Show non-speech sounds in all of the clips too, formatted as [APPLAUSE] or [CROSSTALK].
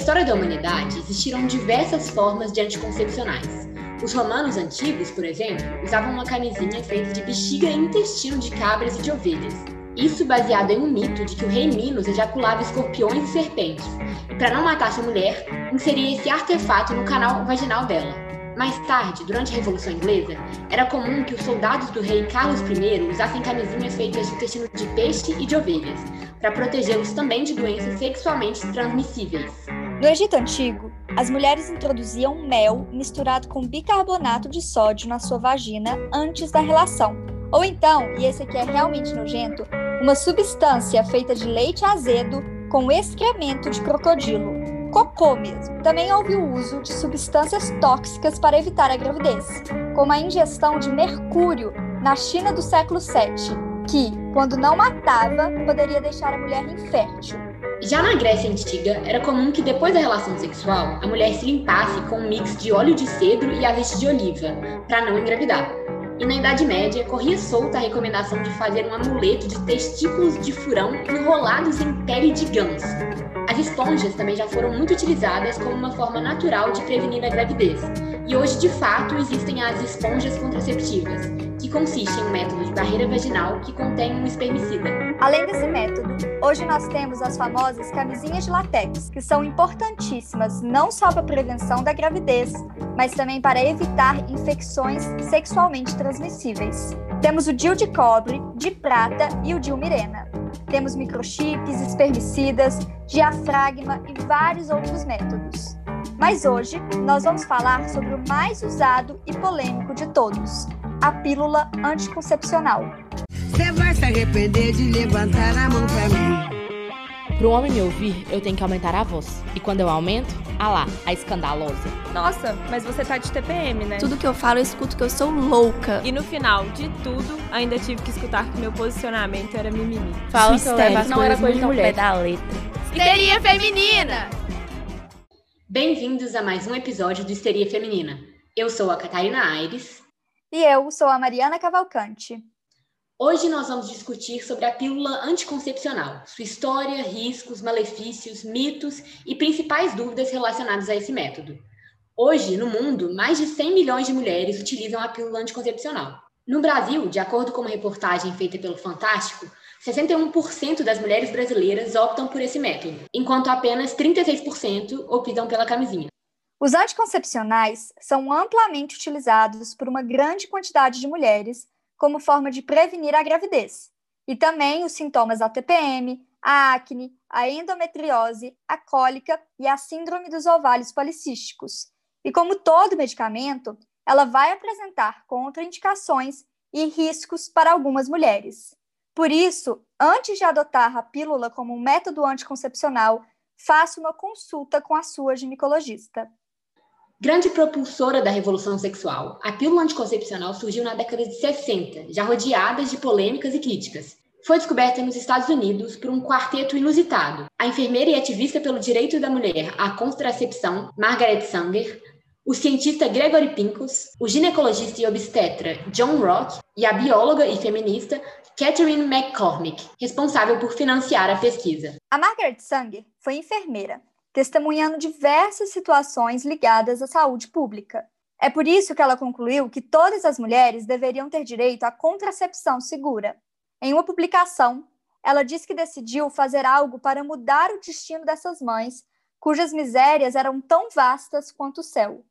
história da humanidade, existiram diversas formas de anticoncepcionais. Os romanos antigos, por exemplo, usavam uma camisinha feita de bexiga e intestino de cabras e de ovelhas. Isso baseado em um mito de que o rei Minos ejaculava escorpiões e serpentes, e para não matar sua mulher, inseria esse artefato no canal vaginal dela. Mais tarde, durante a Revolução Inglesa, era comum que os soldados do rei Carlos I usassem camisinhas feitas de intestino de peixe e de ovelhas, para protegê-los também de doenças sexualmente transmissíveis. No Egito Antigo, as mulheres introduziam mel misturado com bicarbonato de sódio na sua vagina antes da relação. Ou então, e esse aqui é realmente nojento, uma substância feita de leite azedo com excremento de crocodilo. Cocô mesmo. Também houve o uso de substâncias tóxicas para evitar a gravidez, como a ingestão de mercúrio na China do século VII, que, quando não matava, poderia deixar a mulher infértil. Já na Grécia Antiga, era comum que depois da relação sexual, a mulher se limpasse com um mix de óleo de cedro e azeite de oliva, para não engravidar. E na Idade Média, corria solta a recomendação de fazer um amuleto de testículos de furão enrolados em pele de ganso. As esponjas também já foram muito utilizadas como uma forma natural de prevenir a gravidez. E hoje, de fato, existem as esponjas contraceptivas, que consiste em um método de barreira vaginal que contém um espermicida. Além desse método, hoje nós temos as famosas camisinhas de látex, que são importantíssimas não só para a prevenção da gravidez, mas também para evitar infecções sexualmente transmissíveis. Temos o DIL de cobre, de prata e o DIL Mirena. Temos microchips, espermicidas, diafragma e vários outros métodos. Mas hoje nós vamos falar sobre o mais usado e polêmico de todos, a pílula anticoncepcional. Você vai se arrepender de levantar a mão pra mim. Para um homem me ouvir, eu tenho que aumentar a voz. E quando eu aumento, ah lá, a escandalosa. Nossa, mas você tá de TPM, né? Tudo que eu falo, eu escuto que eu sou louca. E no final de tudo, ainda tive que escutar que meu posicionamento era mimimi. Fala que eu levo não era coisa de mulher. da letra. Histeria feminina! Bem-vindos a mais um episódio do Histeria Feminina. Eu sou a Catarina Aires. E eu sou a Mariana Cavalcante. Hoje nós vamos discutir sobre a pílula anticoncepcional, sua história, riscos, malefícios, mitos e principais dúvidas relacionadas a esse método. Hoje, no mundo, mais de 100 milhões de mulheres utilizam a pílula anticoncepcional. No Brasil, de acordo com uma reportagem feita pelo Fantástico, 61% das mulheres brasileiras optam por esse método, enquanto apenas 36% optam pela camisinha. Os anticoncepcionais são amplamente utilizados por uma grande quantidade de mulheres como forma de prevenir a gravidez. E também os sintomas da TPM, a acne, a endometriose, a cólica e a síndrome dos ovários policísticos. E como todo medicamento, ela vai apresentar contraindicações e riscos para algumas mulheres. Por isso, antes de adotar a pílula como um método anticoncepcional, faça uma consulta com a sua ginecologista. Grande propulsora da revolução sexual, a pílula anticoncepcional surgiu na década de 60, já rodeada de polêmicas e críticas. Foi descoberta nos Estados Unidos por um quarteto inusitado. A enfermeira e ativista pelo direito da mulher à contracepção, Margaret Sanger, o cientista Gregory Pincus, o ginecologista e obstetra John Rock e a bióloga e feminista Catherine McCormick, responsável por financiar a pesquisa. A Margaret Sanger foi enfermeira testemunhando diversas situações ligadas à saúde pública. É por isso que ela concluiu que todas as mulheres deveriam ter direito à contracepção segura. Em uma publicação, ela diz que decidiu fazer algo para mudar o destino dessas mães, cujas misérias eram tão vastas quanto o céu.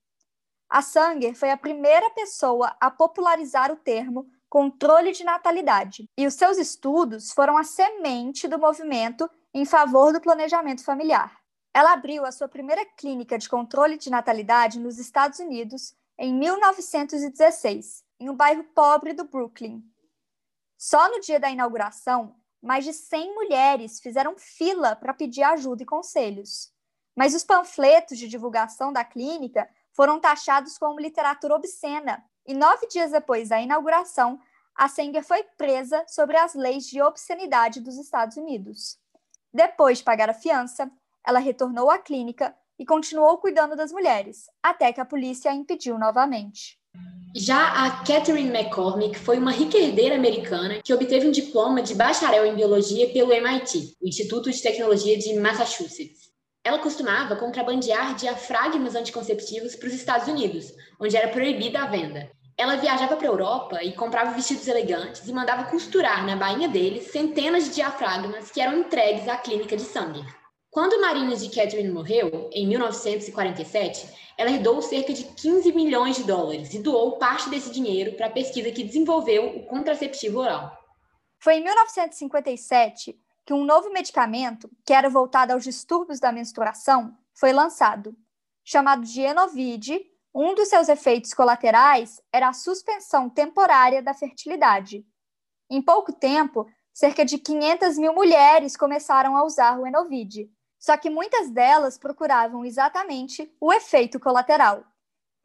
A Sanger foi a primeira pessoa a popularizar o termo controle de natalidade, e os seus estudos foram a semente do movimento em favor do planejamento familiar. Ela abriu a sua primeira clínica de controle de natalidade nos Estados Unidos em 1916, em um bairro pobre do Brooklyn. Só no dia da inauguração, mais de 100 mulheres fizeram fila para pedir ajuda e conselhos. Mas os panfletos de divulgação da clínica foram taxados como literatura obscena, e nove dias depois da inauguração, a Sanger foi presa sobre as leis de obscenidade dos Estados Unidos. Depois de pagar a fiança, ela retornou à clínica e continuou cuidando das mulheres, até que a polícia a impediu novamente. Já a Catherine McCormick foi uma rica herdeira americana que obteve um diploma de bacharel em biologia pelo MIT, o Instituto de Tecnologia de Massachusetts. Ela costumava contrabandear diafragmas anticonceptivos para os Estados Unidos, onde era proibida a venda. Ela viajava para a Europa e comprava vestidos elegantes e mandava costurar na bainha deles centenas de diafragmas que eram entregues à clínica de Sanger. Quando Marina de Catherine morreu, em 1947, ela herdou cerca de 15 milhões de dólares e doou parte desse dinheiro para a pesquisa que desenvolveu o contraceptivo oral. Foi em 1957 que um novo medicamento, que era voltado aos distúrbios da menstruação, foi lançado. Chamado de Enovide, um dos seus efeitos colaterais era a suspensão temporária da fertilidade. Em pouco tempo, cerca de 500 mil mulheres começaram a usar o Enovide, só que muitas delas procuravam exatamente o efeito colateral.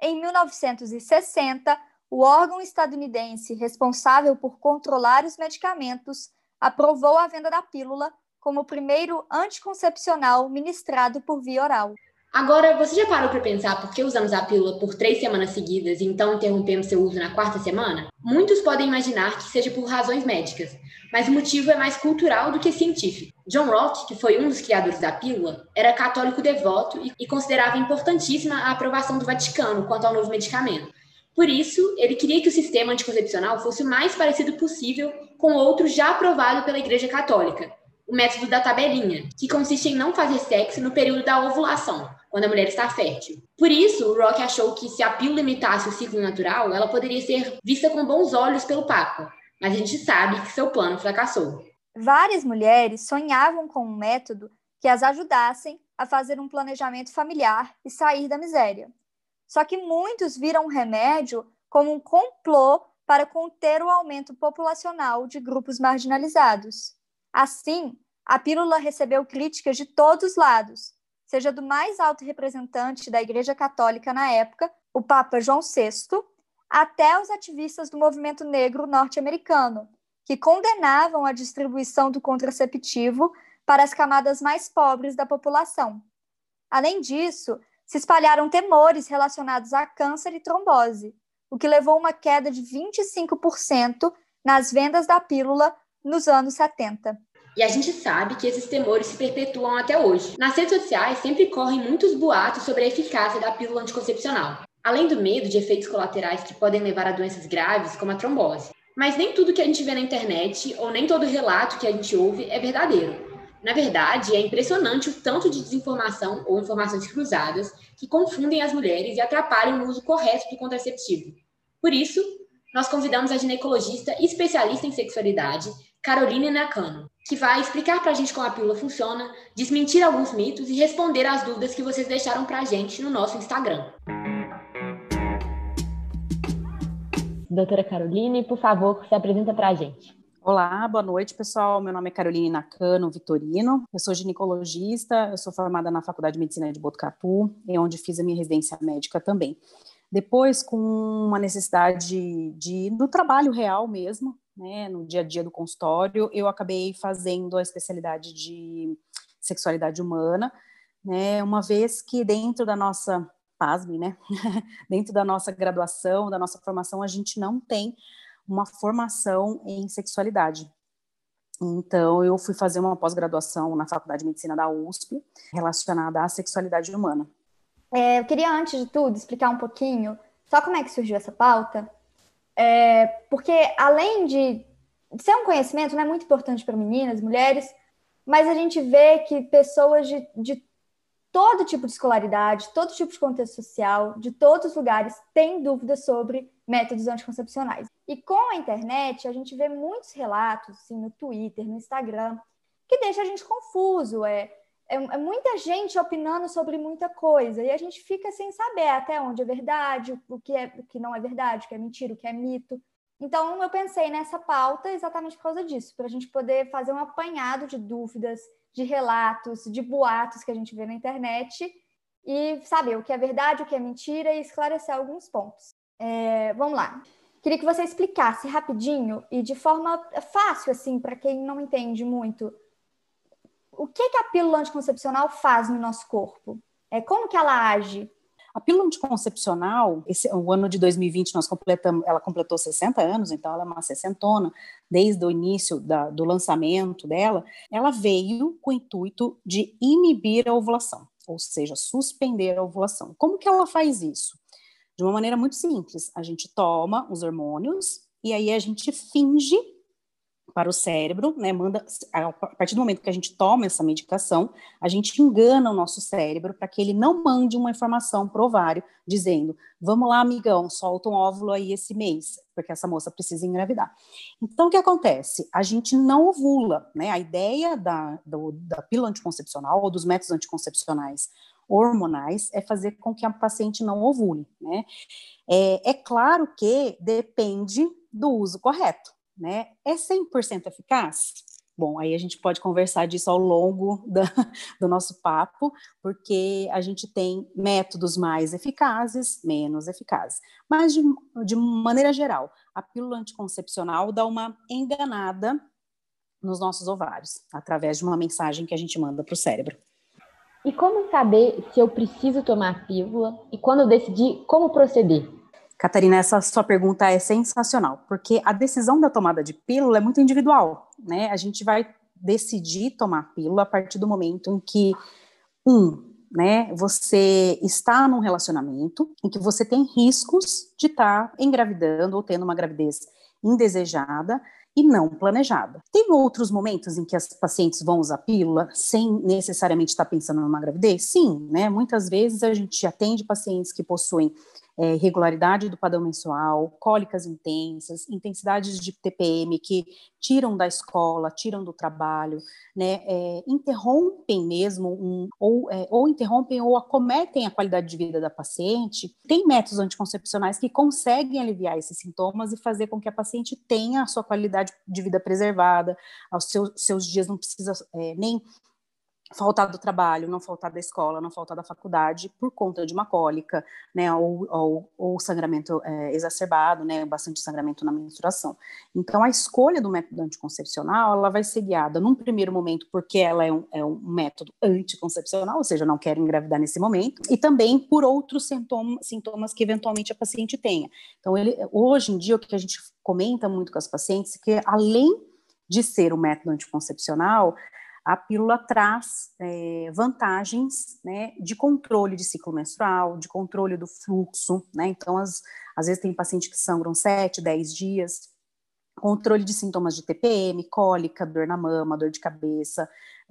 Em 1960, o órgão estadunidense responsável por controlar os medicamentos aprovou a venda da pílula como o primeiro anticoncepcional ministrado por via oral. Agora, você já parou para pensar por que usamos a pílula por três semanas seguidas e então interrompemos seu uso na quarta semana? Muitos podem imaginar que seja por razões médicas, mas o motivo é mais cultural do que científico. John Roth, que foi um dos criadores da pílula, era católico devoto e considerava importantíssima a aprovação do Vaticano quanto ao novo medicamento. Por isso, ele queria que o sistema anticoncepcional fosse o mais parecido possível com outro já aprovado pela Igreja Católica, o método da tabelinha, que consiste em não fazer sexo no período da ovulação, quando a mulher está fértil. Por isso, o Rock achou que se a pílula imitasse o ciclo natural, ela poderia ser vista com bons olhos pelo Papa, mas a gente sabe que seu plano fracassou. Várias mulheres sonhavam com um método que as ajudassem a fazer um planejamento familiar e sair da miséria. Só que muitos viram o remédio como um complô para conter o aumento populacional de grupos marginalizados. Assim, a pílula recebeu críticas de todos os lados, seja do mais alto representante da Igreja Católica na época, o Papa João VI, até os ativistas do movimento negro norte-americano, que condenavam a distribuição do contraceptivo para as camadas mais pobres da população. Além disso, se espalharam temores relacionados a câncer e trombose, o que levou a uma queda de 25% nas vendas da pílula nos anos 70. E a gente sabe que esses temores se perpetuam até hoje. Nas redes sociais sempre correm muitos boatos sobre a eficácia da pílula anticoncepcional, além do medo de efeitos colaterais que podem levar a doenças graves, como a trombose. Mas nem tudo que a gente vê na internet ou nem todo relato que a gente ouve é verdadeiro. Na verdade, é impressionante o tanto de desinformação ou informações cruzadas que confundem as mulheres e atrapalham o uso correto do contraceptivo. Por isso, nós convidamos a ginecologista especialista em sexualidade, Caroline Nakano, que vai explicar para a gente como a pílula funciona, desmentir alguns mitos e responder às dúvidas que vocês deixaram para a gente no nosso Instagram. Doutora Caroline, por favor, se apresenta para a gente. Olá, boa noite, pessoal. Meu nome é Caroline Nakano Vitorino. Eu sou ginecologista, eu sou formada na Faculdade de Medicina de Botucatu, onde fiz a minha residência médica também. Depois, com uma necessidade de do trabalho real mesmo, né, no dia a dia do consultório, eu acabei fazendo a especialidade de sexualidade humana, né, uma vez que dentro da nossa, pasme, né, [LAUGHS] dentro da nossa graduação, da nossa formação, a gente não tem uma formação em sexualidade. Então, eu fui fazer uma pós-graduação na Faculdade de Medicina da USP, relacionada à sexualidade humana. É, eu queria, antes de tudo, explicar um pouquinho só como é que surgiu essa pauta, é, porque além de ser um conhecimento né, muito importante para meninas, mulheres, mas a gente vê que pessoas de, de todo tipo de escolaridade, todo tipo de contexto social, de todos os lugares, têm dúvidas sobre métodos anticoncepcionais. E com a internet, a gente vê muitos relatos, assim, no Twitter, no Instagram, que deixa a gente confuso. É, é, é, muita gente opinando sobre muita coisa e a gente fica sem saber até onde é verdade, o que, é, o que não é verdade, o que é mentira, o que é mito. Então, eu pensei nessa pauta exatamente por causa disso, para a gente poder fazer um apanhado de dúvidas, de relatos, de boatos que a gente vê na internet e saber o que é verdade, o que é mentira e esclarecer alguns pontos. É, vamos lá. Queria que você explicasse rapidinho e de forma fácil, assim, para quem não entende muito, o que, que a pílula anticoncepcional faz no nosso corpo? É, como que ela age? A pílula anticoncepcional, esse, o ano de 2020 nós completamos, ela completou 60 anos, então ela é uma sessentona, desde o início da, do lançamento dela, ela veio com o intuito de inibir a ovulação. ou seja, suspender a ovulação. Como que ela faz isso? De uma maneira muito simples, a gente toma os hormônios e aí a gente finge para o cérebro, né? Manda a partir do momento que a gente toma essa medicação, a gente engana o nosso cérebro para que ele não mande uma informação para o ovário dizendo: "Vamos lá, amigão, solta um óvulo aí esse mês, porque essa moça precisa engravidar". Então o que acontece? A gente não ovula, né? A ideia da, do, da pílula anticoncepcional ou dos métodos anticoncepcionais hormonais é fazer com que a paciente não ovule, né? É, é claro que depende do uso correto né? É 100% eficaz? Bom, aí a gente pode conversar disso ao longo da, [LAUGHS] do nosso papo, porque a gente tem métodos mais eficazes, menos eficazes. Mas, de, de maneira geral, a pílula anticoncepcional dá uma enganada nos nossos ovários, através de uma mensagem que a gente manda para o cérebro. E como saber se eu preciso tomar a pílula e quando decidir como proceder? Catarina, essa sua pergunta é sensacional, porque a decisão da tomada de pílula é muito individual, né? A gente vai decidir tomar pílula a partir do momento em que, um, né, você está num relacionamento em que você tem riscos de estar tá engravidando ou tendo uma gravidez indesejada e não planejada. Tem outros momentos em que as pacientes vão usar pílula sem necessariamente estar pensando numa gravidez? Sim, né? Muitas vezes a gente atende pacientes que possuem é, irregularidade do padrão mensual, cólicas intensas, intensidades de TPM que tiram da escola, tiram do trabalho, né, é, interrompem mesmo, um, ou, é, ou interrompem ou acometem a qualidade de vida da paciente. Tem métodos anticoncepcionais que conseguem aliviar esses sintomas e fazer com que a paciente tenha a sua qualidade de vida preservada, aos seus, seus dias não precisa é, nem faltar do trabalho, não faltar da escola, não faltar da faculdade por conta de uma cólica, né, ou, ou, ou sangramento é, exacerbado, né, bastante sangramento na menstruação. Então, a escolha do método anticoncepcional, ela vai ser guiada num primeiro momento porque ela é um, é um método anticoncepcional, ou seja, não quero engravidar nesse momento, e também por outros sintomas, sintomas que eventualmente a paciente tenha. Então, ele, hoje em dia, o que a gente comenta muito com as pacientes é que além de ser um método anticoncepcional, a pílula traz é, vantagens né, de controle de ciclo menstrual, de controle do fluxo, né? Então, as, às vezes tem pacientes que sangram 7, 10 dias, controle de sintomas de TPM, cólica, dor na mama, dor de cabeça,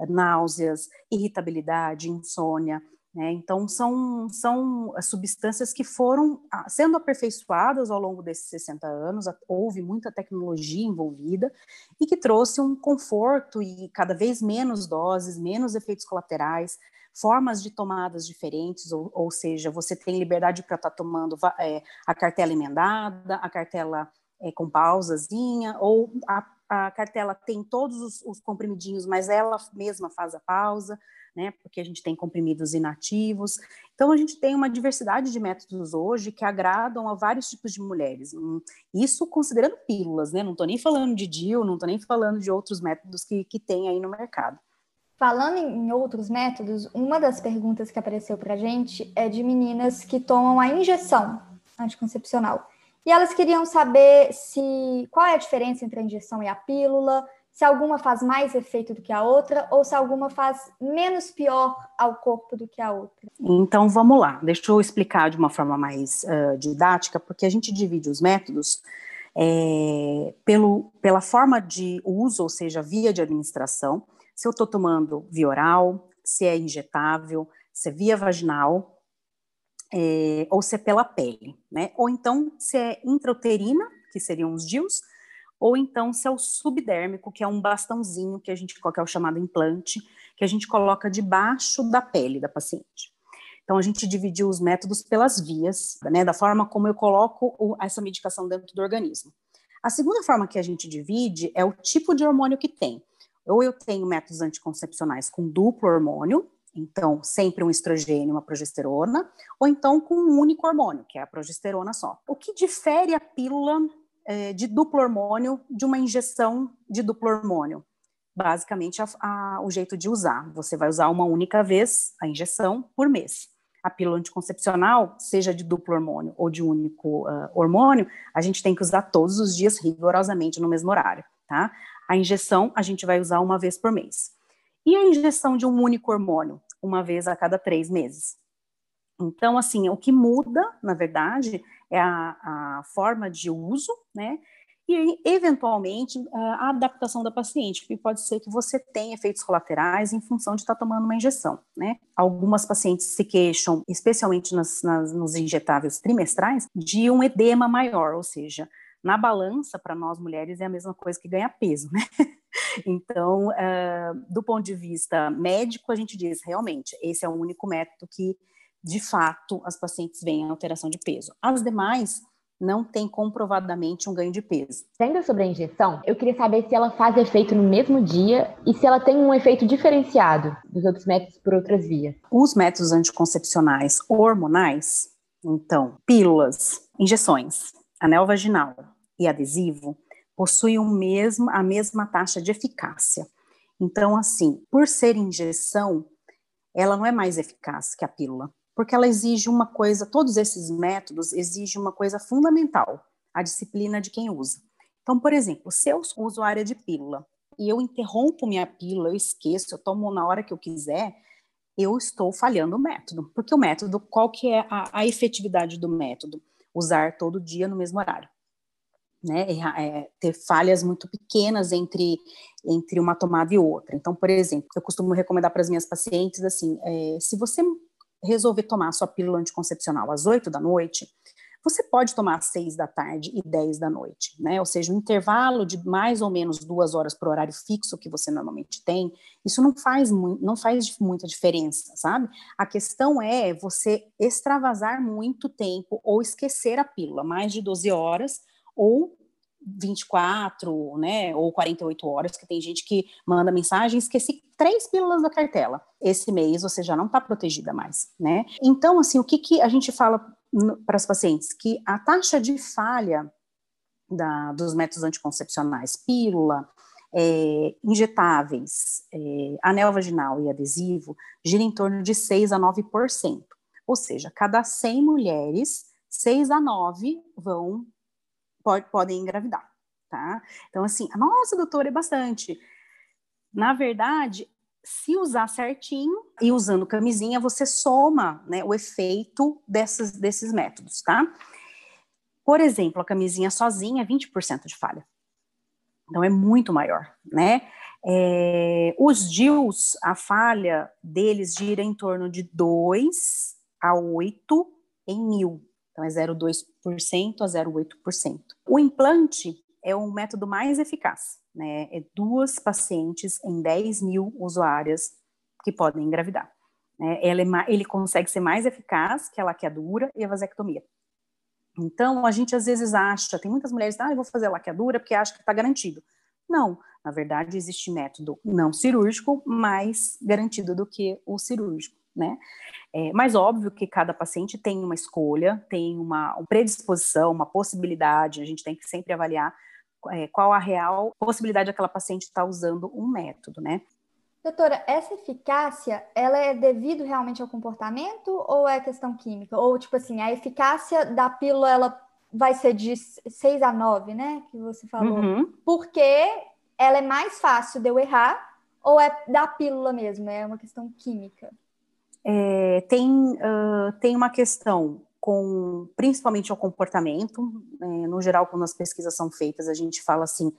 náuseas, irritabilidade, insônia. Né? Então, são, são substâncias que foram ah, sendo aperfeiçoadas ao longo desses 60 anos, houve muita tecnologia envolvida e que trouxe um conforto e cada vez menos doses, menos efeitos colaterais, formas de tomadas diferentes, ou, ou seja, você tem liberdade para estar tá tomando é, a cartela emendada, a cartela é, com pausazinha, ou a, a cartela tem todos os, os comprimidinhos, mas ela mesma faz a pausa né? Porque a gente tem comprimidos inativos. Então, a gente tem uma diversidade de métodos hoje que agradam a vários tipos de mulheres. Hum, isso considerando pílulas, né? Não estou nem falando de DIL, não estou nem falando de outros métodos que, que tem aí no mercado. Falando em outros métodos, uma das perguntas que apareceu para a gente é de meninas que tomam a injeção anticoncepcional. E elas queriam saber se qual é a diferença entre a injeção e a pílula, se alguma faz mais efeito do que a outra ou se alguma faz menos pior ao corpo do que a outra. Então vamos lá, deixa eu explicar de uma forma mais uh, didática, porque a gente divide os métodos é, pelo, pela forma de uso, ou seja, via de administração. Se eu estou tomando via oral, se é injetável, se é via vaginal, é, ou se é pela pele, né? Ou então se é intrauterina, que seriam os DIUs, ou então se é o subdérmico, que é um bastãozinho que a gente que é o chamado implante, que a gente coloca debaixo da pele da paciente. Então a gente dividiu os métodos pelas vias, né, da forma como eu coloco o, essa medicação dentro do organismo. A segunda forma que a gente divide é o tipo de hormônio que tem. Ou eu tenho métodos anticoncepcionais com duplo hormônio, então sempre um estrogênio e uma progesterona, ou então com um único hormônio, que é a progesterona só. O que difere a pílula é, de duplo hormônio de uma injeção de duplo hormônio. Basicamente, a, a, o jeito de usar. Você vai usar uma única vez a injeção por mês. A pílula anticoncepcional, seja de duplo hormônio ou de único uh, hormônio, a gente tem que usar todos os dias rigorosamente no mesmo horário, tá? A injeção a gente vai usar uma vez por mês. E a injeção de um único hormônio? uma vez a cada três meses. Então, assim, o que muda, na verdade, a, a forma de uso, né? E, eventualmente, a adaptação da paciente, porque pode ser que você tenha efeitos colaterais em função de estar tomando uma injeção, né? Algumas pacientes se queixam, especialmente nas, nas, nos injetáveis trimestrais, de um edema maior, ou seja, na balança, para nós mulheres, é a mesma coisa que ganhar peso, né? [LAUGHS] Então, uh, do ponto de vista médico, a gente diz, realmente, esse é o único método que, de fato, as pacientes veem alteração de peso. As demais não têm comprovadamente um ganho de peso. Ainda sobre a injeção, eu queria saber se ela faz efeito no mesmo dia e se ela tem um efeito diferenciado dos outros métodos por outras vias. Os métodos anticoncepcionais hormonais, então, pílulas, injeções, anel vaginal e adesivo, possuem o mesmo, a mesma taxa de eficácia. Então, assim, por ser injeção, ela não é mais eficaz que a pílula porque ela exige uma coisa, todos esses métodos exigem uma coisa fundamental, a disciplina de quem usa. Então, por exemplo, se eu sou usuária de pílula e eu interrompo minha pílula, eu esqueço, eu tomo na hora que eu quiser, eu estou falhando o método. Porque o método, qual que é a, a efetividade do método? Usar todo dia no mesmo horário. Né, é, ter falhas muito pequenas entre, entre uma tomada e outra. Então, por exemplo, eu costumo recomendar para as minhas pacientes assim: é, se você resolver tomar sua pílula anticoncepcional às 8 da noite, você pode tomar às 6 da tarde e 10 da noite, né? Ou seja, um intervalo de mais ou menos duas horas por horário fixo que você normalmente tem, isso não faz, não faz muita diferença, sabe? A questão é você extravasar muito tempo ou esquecer a pílula, mais de 12 horas, ou 24, né, ou 48 horas, que tem gente que manda mensagem, esqueci três pílulas da cartela. Esse mês você já não está protegida mais, né? Então, assim, o que, que a gente fala para as pacientes? Que a taxa de falha da, dos métodos anticoncepcionais, pílula, é, injetáveis, é, anel vaginal e adesivo, gira em torno de 6 a 9%. Ou seja, cada 100 mulheres, 6 a 9 vão pode, podem engravidar, tá? Então, assim, nossa, doutora, é bastante. Na verdade, se usar certinho e usando camisinha, você soma né, o efeito dessas, desses métodos, tá? Por exemplo, a camisinha sozinha é 20% de falha. Então, é muito maior, né? É, os DIUs, a falha deles gira em torno de 2 a 8 em mil. Então, é 0,2% a 0,8%. O implante é o método mais eficaz, né? É duas pacientes em 10 mil usuárias que podem engravidar. Né? Ele, é, ele consegue ser mais eficaz que a laqueadura e a vasectomia. Então, a gente às vezes acha, tem muitas mulheres, ah, eu vou fazer a laqueadura porque acho que está garantido. Não, na verdade, existe método não cirúrgico mais garantido do que o cirúrgico né? É, mas óbvio que cada paciente tem uma escolha, tem uma, uma predisposição, uma possibilidade, a gente tem que sempre avaliar é, qual a real possibilidade daquela paciente estar tá usando um método, né? Doutora, essa eficácia, ela é devido realmente ao comportamento ou é questão química? Ou, tipo assim, a eficácia da pílula, ela vai ser de 6 a 9, né? Que você falou. Uhum. Porque ela é mais fácil de eu errar ou é da pílula mesmo? É uma questão química? É, tem, uh, tem uma questão com principalmente o comportamento. É, no geral, quando as pesquisas são feitas, a gente fala assim,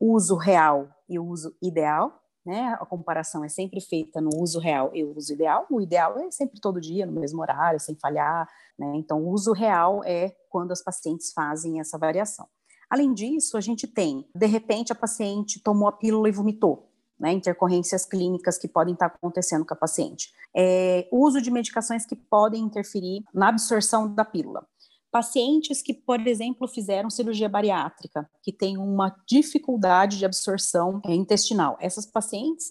uso real e uso ideal. Né? A comparação é sempre feita no uso real e uso ideal. O ideal é sempre todo dia, no mesmo horário, sem falhar. Né? Então, o uso real é quando as pacientes fazem essa variação. Além disso, a gente tem, de repente, a paciente tomou a pílula e vomitou né, intercorrências clínicas que podem estar acontecendo com a paciente. É, uso de medicações que podem interferir na absorção da pílula. Pacientes que, por exemplo, fizeram cirurgia bariátrica, que têm uma dificuldade de absorção intestinal. Essas pacientes,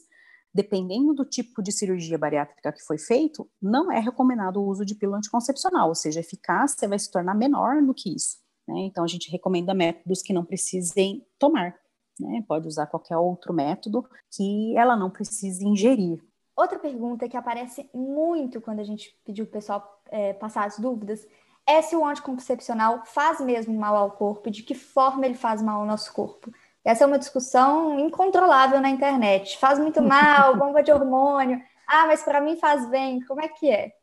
dependendo do tipo de cirurgia bariátrica que foi feito, não é recomendado o uso de pílula anticoncepcional, ou seja, a eficácia vai se tornar menor do que isso. Né? Então, a gente recomenda métodos que não precisem tomar né? Pode usar qualquer outro método que ela não precise ingerir. Outra pergunta que aparece muito quando a gente pediu o pessoal é, passar as dúvidas é se o anticoncepcional faz mesmo mal ao corpo e de que forma ele faz mal ao nosso corpo. Essa é uma discussão incontrolável na internet. Faz muito [LAUGHS] mal, bomba de hormônio. ah, mas para mim faz bem. Como é que é?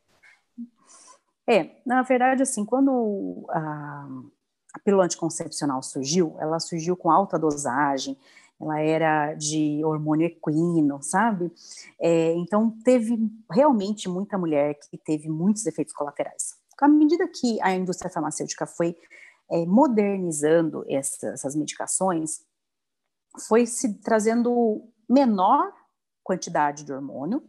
É, na verdade, assim, quando a, a pílula anticoncepcional surgiu, ela surgiu com alta dosagem, ela era de hormônio equino, sabe? É, então, teve realmente muita mulher que teve muitos efeitos colaterais. À medida que a indústria farmacêutica foi é, modernizando essa, essas medicações, foi se trazendo menor quantidade de hormônio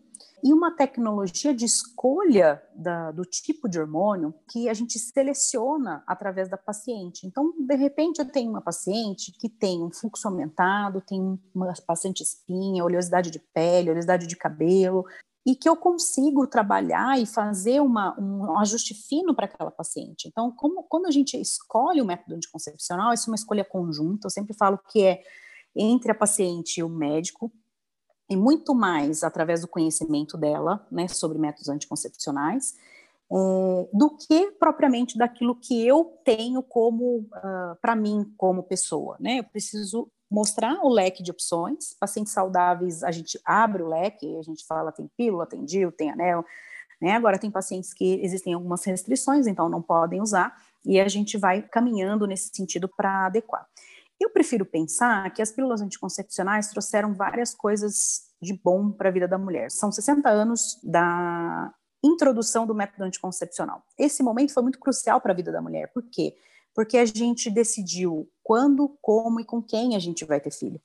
e uma tecnologia de escolha da, do tipo de hormônio que a gente seleciona através da paciente. Então, de repente, eu tenho uma paciente que tem um fluxo aumentado, tem uma bastante espinha, oleosidade de pele, oleosidade de cabelo, e que eu consigo trabalhar e fazer uma, um ajuste fino para aquela paciente. Então, como, quando a gente escolhe o método anticoncepcional, isso é uma escolha conjunta, eu sempre falo que é entre a paciente e o médico, e muito mais através do conhecimento dela, né, sobre métodos anticoncepcionais, é, do que propriamente daquilo que eu tenho como, uh, ah, para mim, como pessoa, né, eu preciso mostrar o leque de opções, pacientes saudáveis, a gente abre o leque, a gente fala tem pílula, tem DIU, tem anel, né, agora tem pacientes que existem algumas restrições, então não podem usar, e a gente vai caminhando nesse sentido para adequar. Eu prefiro pensar que as pílulas anticoncepcionais trouxeram várias coisas de bom para a vida da mulher. São 60 anos da introdução do método anticoncepcional. Esse momento foi muito crucial para a vida da mulher. Por quê? Porque a gente decidiu quando, como e com quem a gente vai ter filho.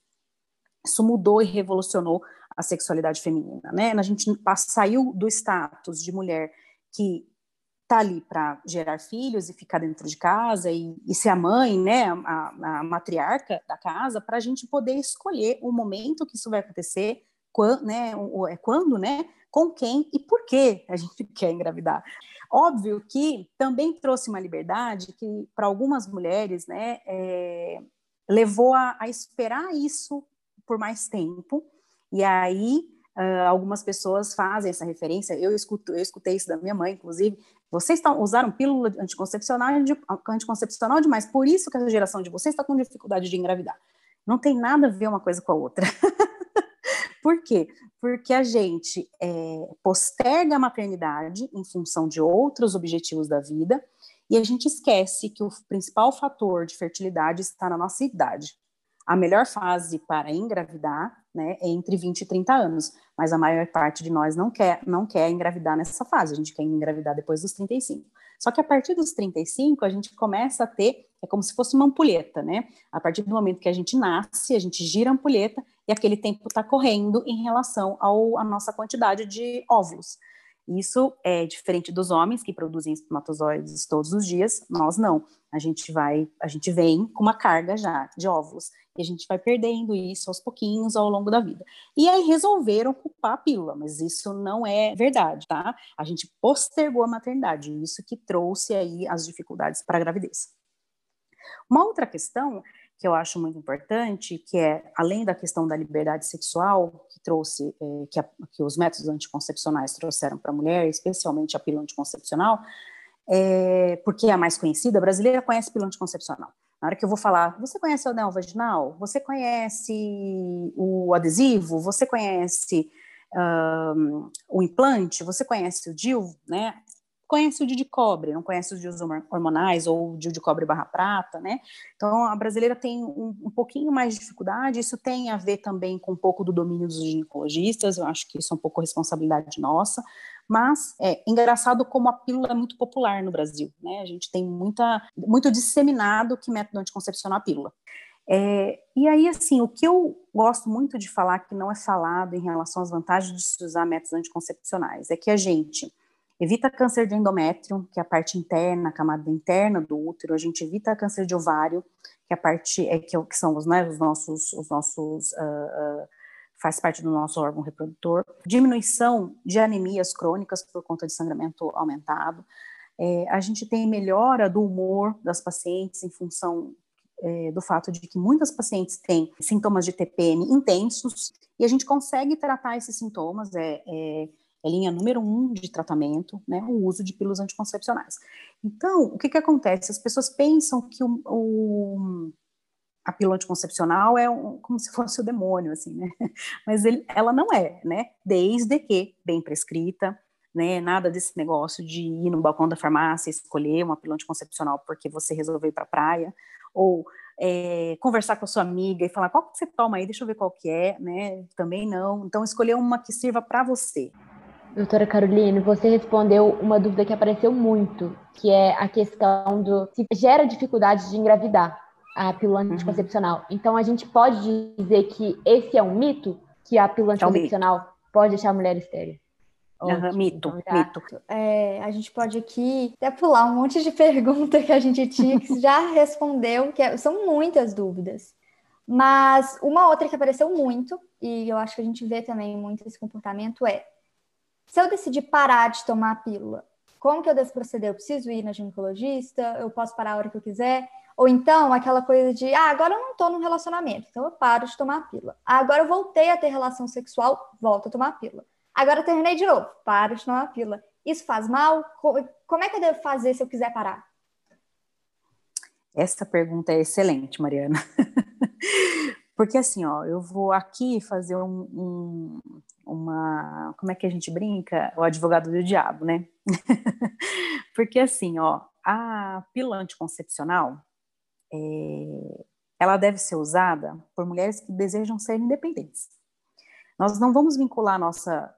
Isso mudou e revolucionou a sexualidade feminina, né? A gente saiu do status de mulher que tá ali para gerar filhos e ficar dentro de casa e, e ser a mãe, né, a, a matriarca da casa, para a gente poder escolher o momento que isso vai acontecer, quando, né, é quando, né, com quem e por que a gente [LAUGHS] quer engravidar. Óbvio que também trouxe uma liberdade que para algumas mulheres, né, é, levou a, a esperar isso por mais tempo e aí Uh, algumas pessoas fazem essa referência, eu, escuto, eu escutei isso da minha mãe, inclusive, vocês tão, usaram pílula anticoncepcional, de, anticoncepcional demais, por isso que a geração de vocês está com dificuldade de engravidar. Não tem nada a ver uma coisa com a outra. [LAUGHS] por quê? Porque a gente é, posterga a maternidade em função de outros objetivos da vida e a gente esquece que o principal fator de fertilidade está na nossa idade. A melhor fase para engravidar né, entre 20 e 30 anos, mas a maior parte de nós não quer, não quer engravidar nessa fase, a gente quer engravidar depois dos 35. Só que a partir dos 35, a gente começa a ter, é como se fosse uma ampulheta, né? A partir do momento que a gente nasce, a gente gira a ampulheta e aquele tempo está correndo em relação ao, à nossa quantidade de óvulos. Isso é diferente dos homens que produzem espermatozoides todos os dias, nós não. A gente vai, a gente vem com uma carga já de óvulos e a gente vai perdendo isso aos pouquinhos ao longo da vida. E aí resolveram culpar a pílula, mas isso não é verdade, tá? A gente postergou a maternidade, isso que trouxe aí as dificuldades para a gravidez. Uma outra questão que eu acho muito importante, que é, além da questão da liberdade sexual, que trouxe, é, que, a, que, os métodos anticoncepcionais trouxeram para a mulher, especialmente a pílula anticoncepcional, é, porque é a mais conhecida, a brasileira conhece pílula anticoncepcional. Na hora que eu vou falar, você conhece o anel vaginal? Você conhece o adesivo? Você conhece um, o implante? Você conhece o DIU? Né? Conhece o de cobre, não conhece os DIUs hormonais ou o de cobre barra prata, né? Então, a brasileira tem um, um, pouquinho mais de dificuldade, isso tem a ver também com um pouco do domínio dos ginecologistas, eu acho que isso é um pouco responsabilidade nossa, mas é engraçado como a pílula é muito popular no Brasil, né? A gente tem muita, muito disseminado que método anticoncepcional é a pílula. É, e aí, assim, o que eu gosto muito de falar, que não é falado em relação às vantagens de se usar métodos anticoncepcionais, é que a gente evita câncer de endométrio, que é a parte interna, a camada interna do útero, a gente evita câncer de ovário, que é a parte é que, que são os, né, os nossos, os nossos uh, uh, faz parte do nosso órgão reprodutor, diminuição de anemias crônicas por conta de sangramento aumentado, é, a gente tem melhora do humor das pacientes em função é, do fato de que muitas pacientes têm sintomas de TPM intensos e a gente consegue tratar esses sintomas, é, é é linha número um de tratamento, né, o uso de pílulas anticoncepcionais. Então, o que que acontece? As pessoas pensam que o, o a pílula anticoncepcional é um, como se fosse o demônio, assim, né? [LAUGHS] Mas ele, ela não é, né? Desde que bem prescrita, né? Nada desse negócio de ir no balcão da farmácia escolher uma pílula anticoncepcional porque você resolveu ir para a praia, ou é, conversar com a sua amiga e falar qual que você toma aí, deixa eu ver qual que é, né? Também não. Então, escolher uma que sirva para você. Doutora Caroline, você respondeu uma dúvida que apareceu muito, que é a questão do se gera dificuldade de engravidar a pílula uhum. anticoncepcional. Então, a gente pode dizer que esse é um mito, que a pílula anticoncepcional é um pode deixar a mulher estéril? Uhum, mito, então, mito. É, a gente pode aqui até pular um monte de [LAUGHS] perguntas que a gente tinha, que já respondeu, que é, são muitas dúvidas. Mas uma outra que apareceu muito, e eu acho que a gente vê também muito esse comportamento, é se eu decidir parar de tomar a pílula, como que eu devo proceder? Eu preciso ir na ginecologista? Eu posso parar a hora que eu quiser? Ou então, aquela coisa de, ah, agora eu não estou num relacionamento, então eu paro de tomar a pílula. Agora eu voltei a ter relação sexual, volto a tomar a pílula. Agora eu terminei de novo, paro de tomar a pílula. Isso faz mal? Como é que eu devo fazer se eu quiser parar? Essa pergunta é excelente, Mariana. [LAUGHS] Porque assim, ó, eu vou aqui fazer um, um, uma. Como é que a gente brinca? O advogado do diabo, né? [LAUGHS] Porque assim, ó, a pílula anticoncepcional, é, ela deve ser usada por mulheres que desejam ser independentes. Nós não vamos vincular nossa,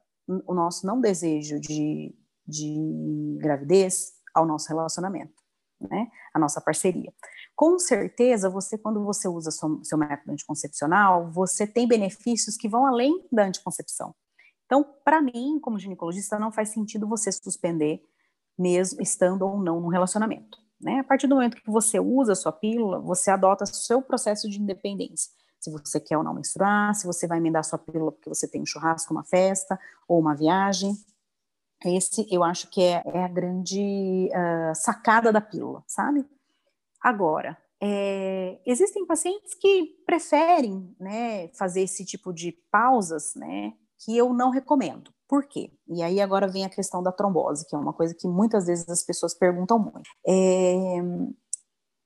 o nosso não desejo de, de gravidez ao nosso relacionamento, né? A nossa parceria. Com certeza, você, quando você usa seu, seu método anticoncepcional, você tem benefícios que vão além da anticoncepção. Então, para mim, como ginecologista, não faz sentido você suspender, mesmo estando ou não no relacionamento. Né? A partir do momento que você usa sua pílula, você adota seu processo de independência. Se você quer ou não menstruar, se você vai emendar sua pílula porque você tem um churrasco, uma festa ou uma viagem. Esse eu acho que é, é a grande uh, sacada da pílula, sabe? Agora, é, existem pacientes que preferem né, fazer esse tipo de pausas, né, que eu não recomendo. Por quê? E aí agora vem a questão da trombose, que é uma coisa que muitas vezes as pessoas perguntam muito. É,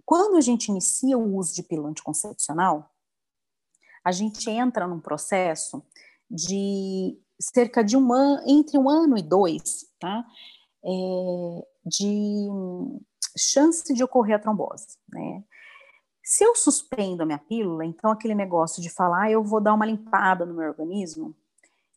quando a gente inicia o uso de pílula anticoncepcional, a gente entra num processo de cerca de um ano, entre um ano e dois, tá? É, de chance de ocorrer a trombose, né? Se eu suspendo a minha pílula, então aquele negócio de falar, ah, eu vou dar uma limpada no meu organismo,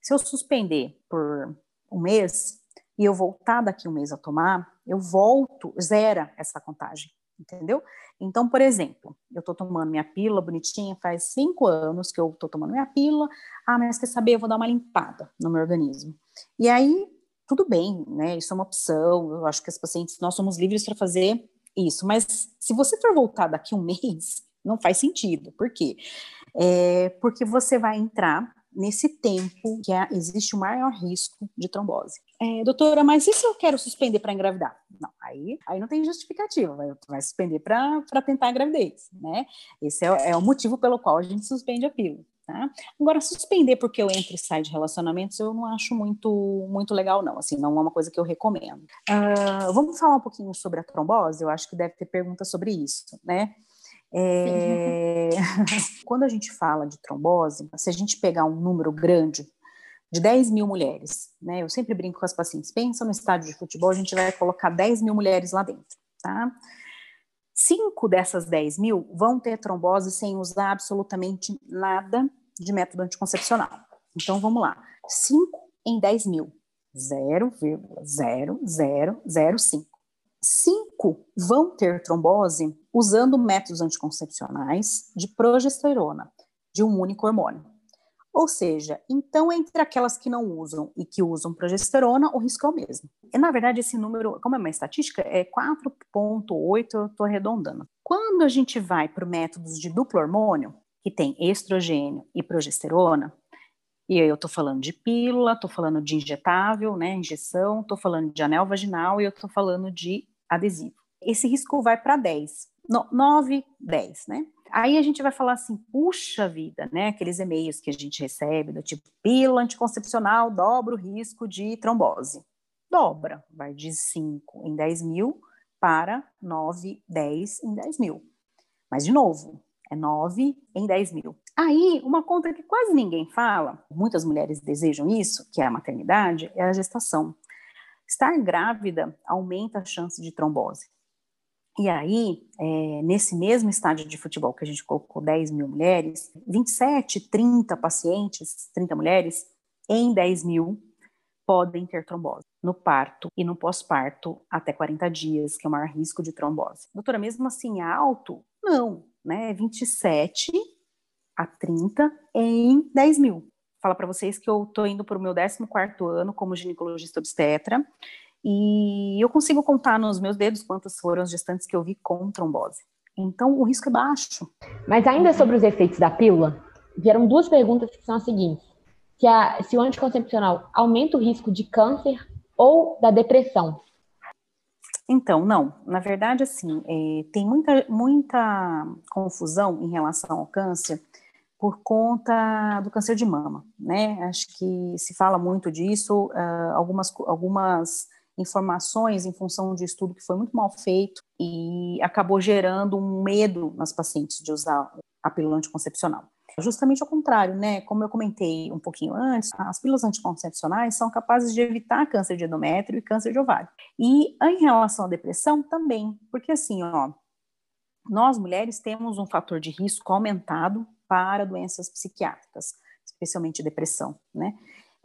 se eu suspender por um mês e eu voltar daqui um mês a tomar, eu volto, zera essa contagem, entendeu? Então, por exemplo, eu tô tomando minha pílula bonitinha, faz cinco anos que eu tô tomando minha pílula, ah, mas quer saber, eu vou dar uma limpada no meu organismo. E aí, tudo bem, né? Isso é uma opção, eu acho que as pacientes, nós somos livres para fazer isso, mas se você for voltar daqui um [LAUGHS] mês, não faz sentido. Por quê? É porque você vai entrar nesse tempo que é, existe o maior risco de trombose. É, doutora, mas e se eu quero suspender para engravidar? Não, aí, aí não tem justificativa, vai, vai suspender para tentar a gravidez, né? Esse é, é, o motivo pelo qual a gente suspende a pílula. Tá? Agora, suspender porque eu entro e saio de relacionamentos, eu não acho muito, muito legal, não. Assim, não é uma coisa que eu recomendo. Uh, vamos falar um pouquinho sobre a trombose? Eu acho que deve ter perguntas sobre isso, né? É... [LAUGHS] [LAUGHS] Quando a gente fala de trombose, se a gente pegar um número grande de 10 mil mulheres, né? Eu sempre brinco com as pacientes, pensa no estádio de futebol, a gente vai colocar 10 mil mulheres lá dentro, tá? Cinco dessas 10 mil vão ter trombose sem usar absolutamente nada de método anticoncepcional. Então, vamos lá. 5 em 10 mil. 0,0005 cinco vão ter trombose usando métodos anticoncepcionais de progesterona, de um único hormônio. Ou seja, então entre aquelas que não usam e que usam progesterona, o risco é o mesmo. E na verdade esse número, como é uma estatística, é 4.8, eu estou arredondando. Quando a gente vai para métodos de duplo hormônio, que tem estrogênio e progesterona, e eu estou falando de pílula, estou falando de injetável, né, injeção, estou falando de anel vaginal e eu estou falando de adesivo. Esse risco vai para 10, 9, 10, né? Aí a gente vai falar assim, puxa vida, né? Aqueles e-mails que a gente recebe do tipo, pílula anticoncepcional dobra o risco de trombose. Dobra, vai de 5 em 10 mil para 9, 10 em 10 mil. Mas, de novo, é 9 em 10 mil. Aí, uma conta que quase ninguém fala, muitas mulheres desejam isso, que é a maternidade, é a gestação. Estar grávida aumenta a chance de trombose. E aí, é, nesse mesmo estádio de futebol que a gente colocou 10 mil mulheres, 27, 30 pacientes, 30 mulheres, em 10 mil podem ter trombose no parto e no pós-parto até 40 dias, que é o maior risco de trombose. Doutora, mesmo assim é alto? Não, né? 27 a 30 em 10 mil. Fala para vocês que eu estou indo para o meu 14 ano como ginecologista obstetra e eu consigo contar nos meus dedos quantas foram as gestantes que eu vi com trombose. Então, o risco é baixo. Mas ainda sobre os efeitos da pílula, vieram duas perguntas que são as seguintes. Se, a, se o anticoncepcional aumenta o risco de câncer ou da depressão? Então, não. Na verdade, assim, é, tem muita, muita confusão em relação ao câncer por conta do câncer de mama, né? Acho que se fala muito disso, uh, algumas, algumas informações em função de estudo que foi muito mal feito e acabou gerando um medo nas pacientes de usar a pílula anticoncepcional. Justamente ao contrário, né? Como eu comentei um pouquinho antes, as pílulas anticoncepcionais são capazes de evitar câncer de endométrio e câncer de ovário. E em relação à depressão também, porque assim, ó, nós mulheres temos um fator de risco aumentado para doenças psiquiátricas, especialmente depressão, né?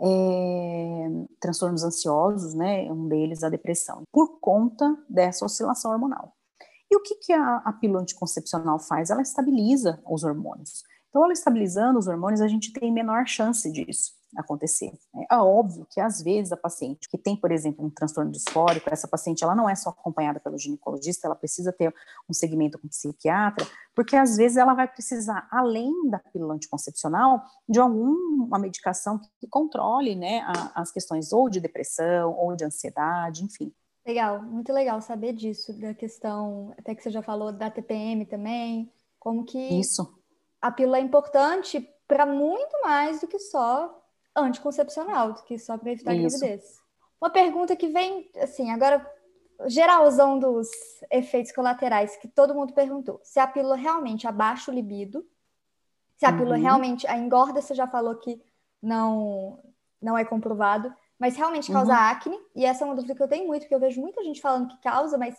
É, transtornos ansiosos, né, um deles a depressão, por conta dessa oscilação hormonal. E o que, que a, a pílula anticoncepcional faz? Ela estabiliza os hormônios. Então, ela estabilizando os hormônios, a gente tem menor chance disso acontecer. É óbvio que às vezes a paciente que tem, por exemplo, um transtorno disfórico, essa paciente ela não é só acompanhada pelo ginecologista, ela precisa ter um segmento com psiquiatra, porque às vezes ela vai precisar, além da pílula anticoncepcional, de alguma medicação que controle, né, a, as questões ou de depressão ou de ansiedade, enfim. Legal, muito legal saber disso, da questão, até que você já falou da TPM também, como que Isso. a pílula é importante para muito mais do que só anticoncepcional, do que só para evitar Isso. gravidez. Uma pergunta que vem, assim, agora, geralzão dos efeitos colaterais que todo mundo perguntou. Se a pílula realmente abaixa o libido, se a uhum. pílula realmente, a engorda, você já falou que não, não é comprovado, mas realmente causa uhum. acne, e essa é uma dúvida que eu tenho muito, porque eu vejo muita gente falando que causa, mas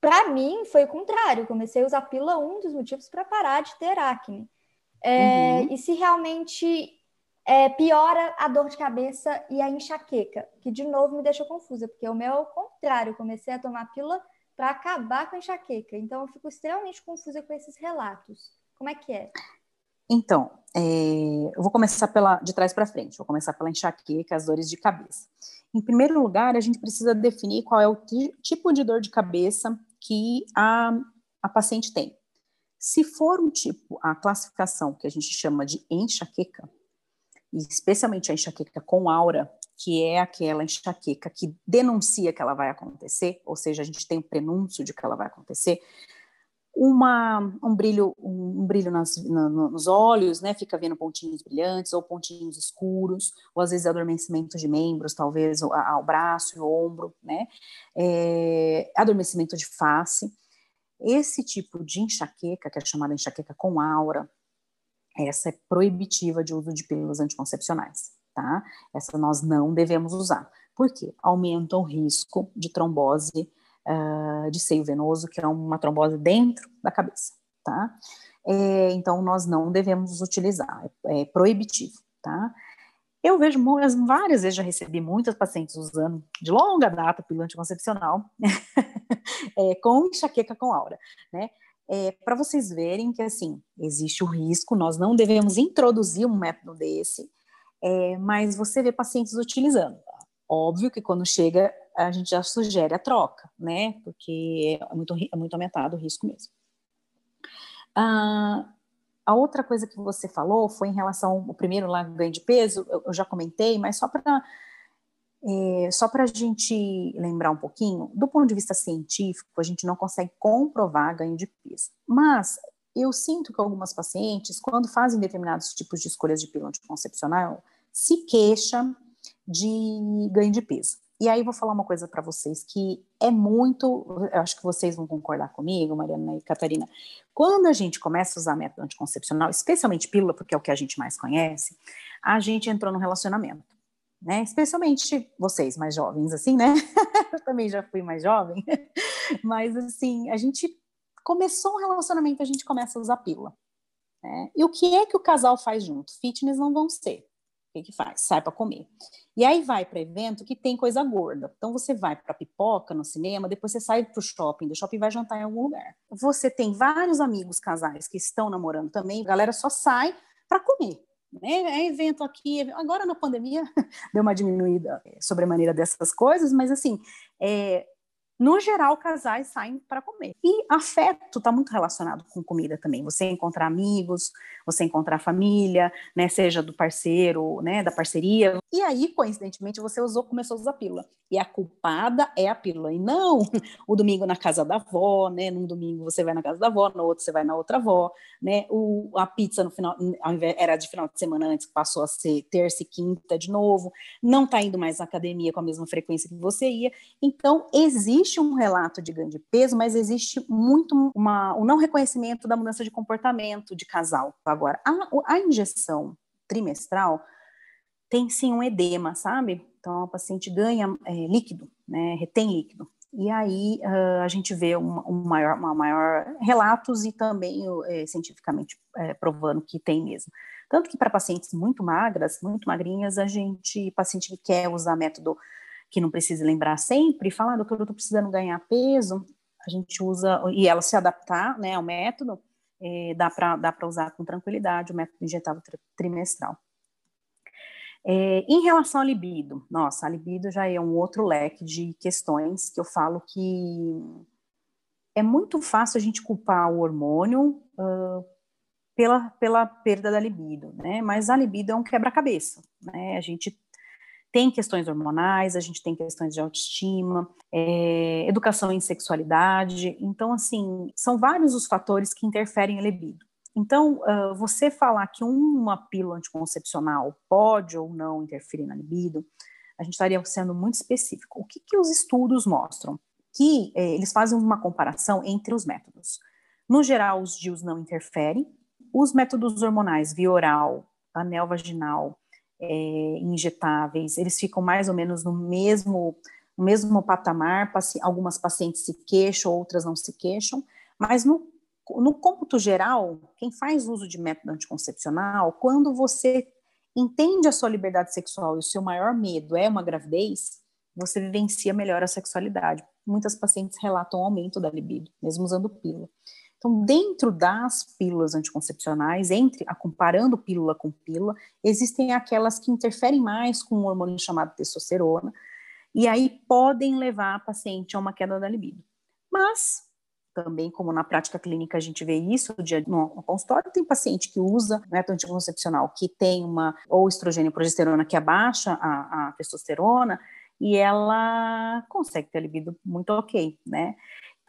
para mim foi o contrário. Comecei a usar a pílula um dos motivos para parar de ter acne. É, uhum. E se realmente é, piora a dor de cabeça e a enxaqueca, que de novo me deixa confusa, porque o meu é o contrário, comecei a tomar pílula para acabar com a enxaqueca. Então eu fico extremamente confusa com esses relatos. Como é que é? Então, é, eu vou começar pela, de trás para frente, vou começar pela enxaqueca, as dores de cabeça. Em primeiro lugar, a gente precisa definir qual é o tipo de dor de cabeça que a, a paciente tem. Se for um tipo, a classificação que a gente chama de enxaqueca, especialmente a enxaqueca com aura, que é aquela enxaqueca que denuncia que ela vai acontecer, ou seja, a gente tem um prenúncio de que ela vai acontecer, uma, um brilho, um, brilho nas, na, nos olhos, né, fica vendo pontinhos brilhantes ou pontinhos escuros, ou às vezes adormecimento de membros, talvez ao braço e ombro, né, é, adormecimento de face. Esse tipo de enxaqueca, que é chamada enxaqueca com aura, essa é proibitiva de uso de pílulas anticoncepcionais, tá? Essa nós não devemos usar. Por quê? Aumenta o risco de trombose uh, de seio venoso, que é uma trombose dentro da cabeça, tá? É, então, nós não devemos utilizar, é, é proibitivo, tá? Eu vejo várias vezes, já recebi muitas pacientes usando de longa data pílula anticoncepcional [LAUGHS] é, com enxaqueca com aura, né? É, para vocês verem que, assim, existe o risco, nós não devemos introduzir um método desse, é, mas você vê pacientes utilizando. Óbvio que quando chega, a gente já sugere a troca, né? Porque é muito, é muito aumentado o risco mesmo. Ah, a outra coisa que você falou foi em relação ao primeiro lá, ganho de peso, eu, eu já comentei, mas só para é, só para a gente lembrar um pouquinho, do ponto de vista científico, a gente não consegue comprovar ganho de peso. Mas eu sinto que algumas pacientes, quando fazem determinados tipos de escolhas de pílula anticoncepcional, se queixam de ganho de peso. E aí vou falar uma coisa para vocês que é muito, eu acho que vocês vão concordar comigo, Mariana e Catarina. Quando a gente começa a usar método anticoncepcional, especialmente pílula, porque é o que a gente mais conhece, a gente entrou no relacionamento, né? Especialmente vocês mais jovens, assim, né? [LAUGHS] eu também já fui mais jovem, [LAUGHS] mas assim, a gente começou um relacionamento, a gente começa a usar pílula. Né? E o que é que o casal faz junto? Fitness não vão ser. O que, que faz? Sai para comer. E aí vai para evento que tem coisa gorda. Então você vai para pipoca no cinema, depois você sai para o shopping, do shopping vai jantar em algum lugar. Você tem vários amigos casais que estão namorando também, a galera só sai para comer. Né? É evento aqui, agora na pandemia [LAUGHS] deu uma diminuída sobre a maneira dessas coisas, mas assim, é, no geral, casais saem para comer. E afeto está muito relacionado com comida também. Você encontrar amigos, você encontrar família, né, seja do parceiro, né, da parceria. E aí, coincidentemente, você usou, começou a usar a pílula. E a culpada é a pílula. E não o domingo na casa da avó, né? Num domingo você vai na casa da avó, no outro você vai na outra avó, né? O, a pizza no final, era de final de semana antes, passou a ser terça e quinta de novo. Não está indo mais à academia com a mesma frequência que você ia. Então, existe existe um relato de ganho de peso, mas existe muito uma, um não reconhecimento da mudança de comportamento de casal. Agora, a, a injeção trimestral tem sim um edema, sabe? Então, a paciente ganha é, líquido, né, retém líquido. E aí uh, a gente vê um, um, maior, uma maior relatos e também é, cientificamente é, provando que tem mesmo. Tanto que para pacientes muito magras, muito magrinhas, a gente, paciente que quer usar método que não precise lembrar sempre, falar, ah, doutor, eu estou precisando ganhar peso, a gente usa, e ela se adaptar né, ao método, é, dá para dá usar com tranquilidade o método injetável trimestral. É, em relação à libido, nossa, a libido já é um outro leque de questões que eu falo que é muito fácil a gente culpar o hormônio uh, pela, pela perda da libido, né? Mas a libido é um quebra-cabeça, né? A gente tem questões hormonais, a gente tem questões de autoestima, é, educação em sexualidade. Então, assim, são vários os fatores que interferem em libido. Então, uh, você falar que uma pílula anticoncepcional pode ou não interferir na libido, a gente estaria sendo muito específico. O que, que os estudos mostram? Que eh, eles fazem uma comparação entre os métodos. No geral, os DIUs não interferem. Os métodos hormonais, via oral, anel vaginal, é, injetáveis, eles ficam mais ou menos no mesmo, no mesmo patamar, algumas pacientes se queixam, outras não se queixam, mas no, no cômputo geral, quem faz uso de método anticoncepcional, quando você entende a sua liberdade sexual e o seu maior medo é uma gravidez, você vivencia melhor a sexualidade. Muitas pacientes relatam aumento da libido, mesmo usando pílula. Então, dentro das pílulas anticoncepcionais, entre a comparando pílula com pílula, existem aquelas que interferem mais com um hormônio chamado testosterona, e aí podem levar a paciente a uma queda da libido. Mas, também como na prática clínica a gente vê isso dia, no consultório, tem paciente que usa método anticoncepcional que tem uma ou estrogênio ou progesterona que abaixa a, a testosterona e ela consegue ter libido muito ok, né?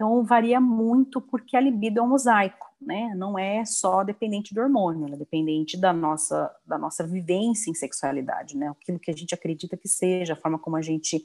Então, varia muito porque a libido é um mosaico, né? Não é só dependente do hormônio, ela é dependente da nossa, da nossa vivência em sexualidade, né? Aquilo que a gente acredita que seja, a forma como a gente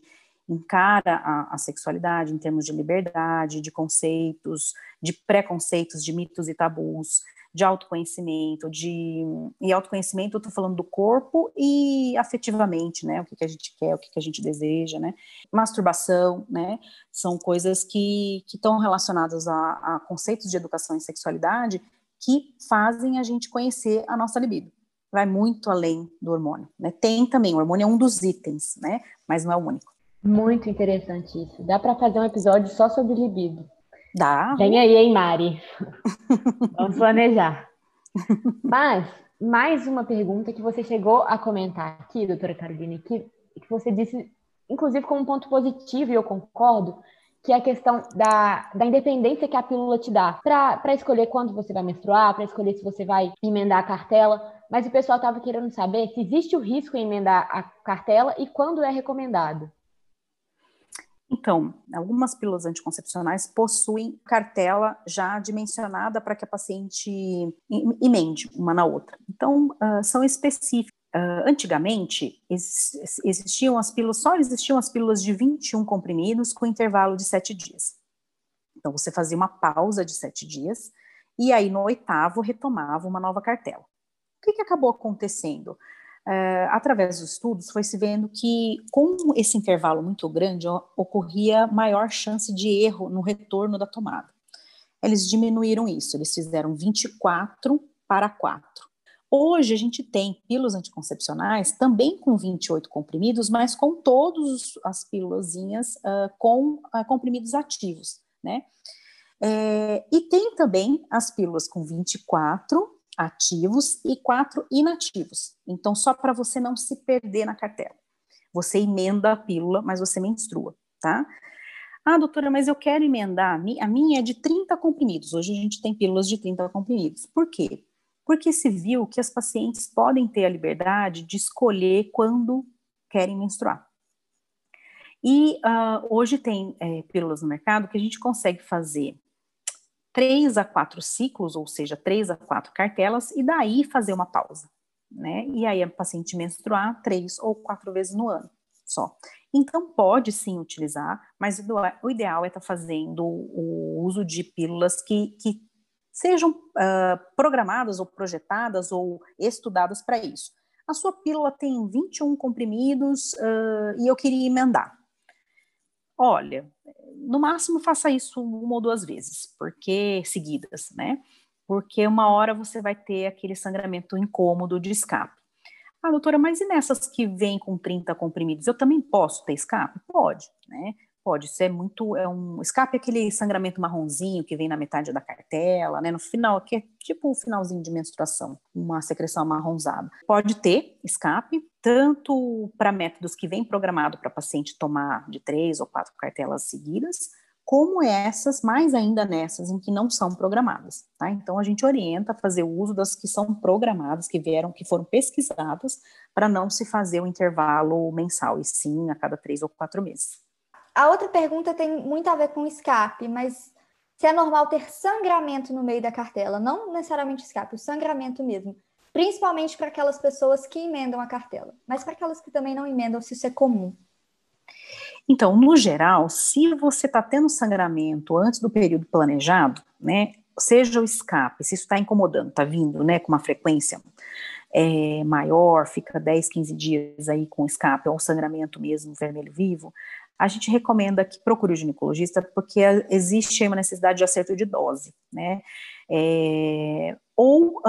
encara a, a sexualidade em termos de liberdade, de conceitos, de preconceitos, de mitos e tabus, de autoconhecimento, de e autoconhecimento eu estou falando do corpo e afetivamente, né, o que, que a gente quer, o que, que a gente deseja, né, masturbação, né, são coisas que estão relacionadas a, a conceitos de educação e sexualidade que fazem a gente conhecer a nossa libido. Vai muito além do hormônio, né? Tem também, o hormônio é um dos itens, né? Mas não é o único. Muito interessante isso. Dá para fazer um episódio só sobre libido. Dá. Vem aí, hein, Mari? [LAUGHS] Vamos planejar. Mas, mais uma pergunta que você chegou a comentar aqui, doutora Carolina, que, que você disse, inclusive, como um ponto positivo, e eu concordo, que é a questão da, da independência que a pílula te dá para escolher quando você vai menstruar, para escolher se você vai emendar a cartela. Mas o pessoal estava querendo saber se existe o risco em emendar a cartela e quando é recomendado. Então, algumas pílulas anticoncepcionais possuem cartela já dimensionada para que a paciente emende uma na outra. Então, uh, são específicas Uh, antigamente, ex existiam as pílulas, só existiam as pílulas de 21 comprimidos com intervalo de 7 dias. Então, você fazia uma pausa de 7 dias e aí no oitavo retomava uma nova cartela. O que, que acabou acontecendo? Uh, através dos estudos, foi se vendo que com esse intervalo muito grande ocorria maior chance de erro no retorno da tomada. Eles diminuíram isso, eles fizeram 24 para 4. Hoje a gente tem pílulas anticoncepcionais também com 28 comprimidos, mas com todas as pílulas uh, com uh, comprimidos ativos, né? É, e tem também as pílulas com 24 ativos e 4 inativos. Então, só para você não se perder na cartela. Você emenda a pílula, mas você menstrua, tá? Ah, doutora, mas eu quero emendar. A minha é de 30 comprimidos. Hoje a gente tem pílulas de 30 comprimidos. Por quê? porque se viu que as pacientes podem ter a liberdade de escolher quando querem menstruar. E uh, hoje tem é, pílulas no mercado que a gente consegue fazer três a quatro ciclos, ou seja, três a quatro cartelas, e daí fazer uma pausa, né? E aí a paciente menstruar três ou quatro vezes no ano só. Então pode sim utilizar, mas o ideal é estar tá fazendo o uso de pílulas que, que sejam uh, programadas ou projetadas ou estudadas para isso. A sua pílula tem 21 comprimidos uh, e eu queria emendar. Olha, no máximo faça isso uma ou duas vezes, porque seguidas, né? Porque uma hora você vai ter aquele sangramento incômodo de escape. Ah, doutora, mas e nessas que vêm com 30 comprimidos, eu também posso ter escape? Pode, né? Pode ser muito, é um escape aquele sangramento marronzinho que vem na metade da cartela, né, no final, que é tipo o um finalzinho de menstruação, uma secreção amarronzada. Pode ter escape, tanto para métodos que vem programado para paciente tomar de três ou quatro cartelas seguidas, como essas, mais ainda nessas em que não são programadas, tá? Então a gente orienta a fazer o uso das que são programadas, que vieram, que foram pesquisadas, para não se fazer o intervalo mensal, e sim a cada três ou quatro meses. A outra pergunta tem muito a ver com escape, mas se é normal ter sangramento no meio da cartela, não necessariamente escape, o sangramento mesmo, principalmente para aquelas pessoas que emendam a cartela, mas para aquelas que também não emendam, se isso é comum. Então, no geral, se você está tendo sangramento antes do período planejado, né, seja o escape, se isso está incomodando, está vindo, né, com uma frequência é, maior, fica 10, 15 dias aí com escape, ou sangramento mesmo, vermelho vivo, a gente recomenda que procure o ginecologista porque existe uma necessidade de acerto de dose, né? É, ou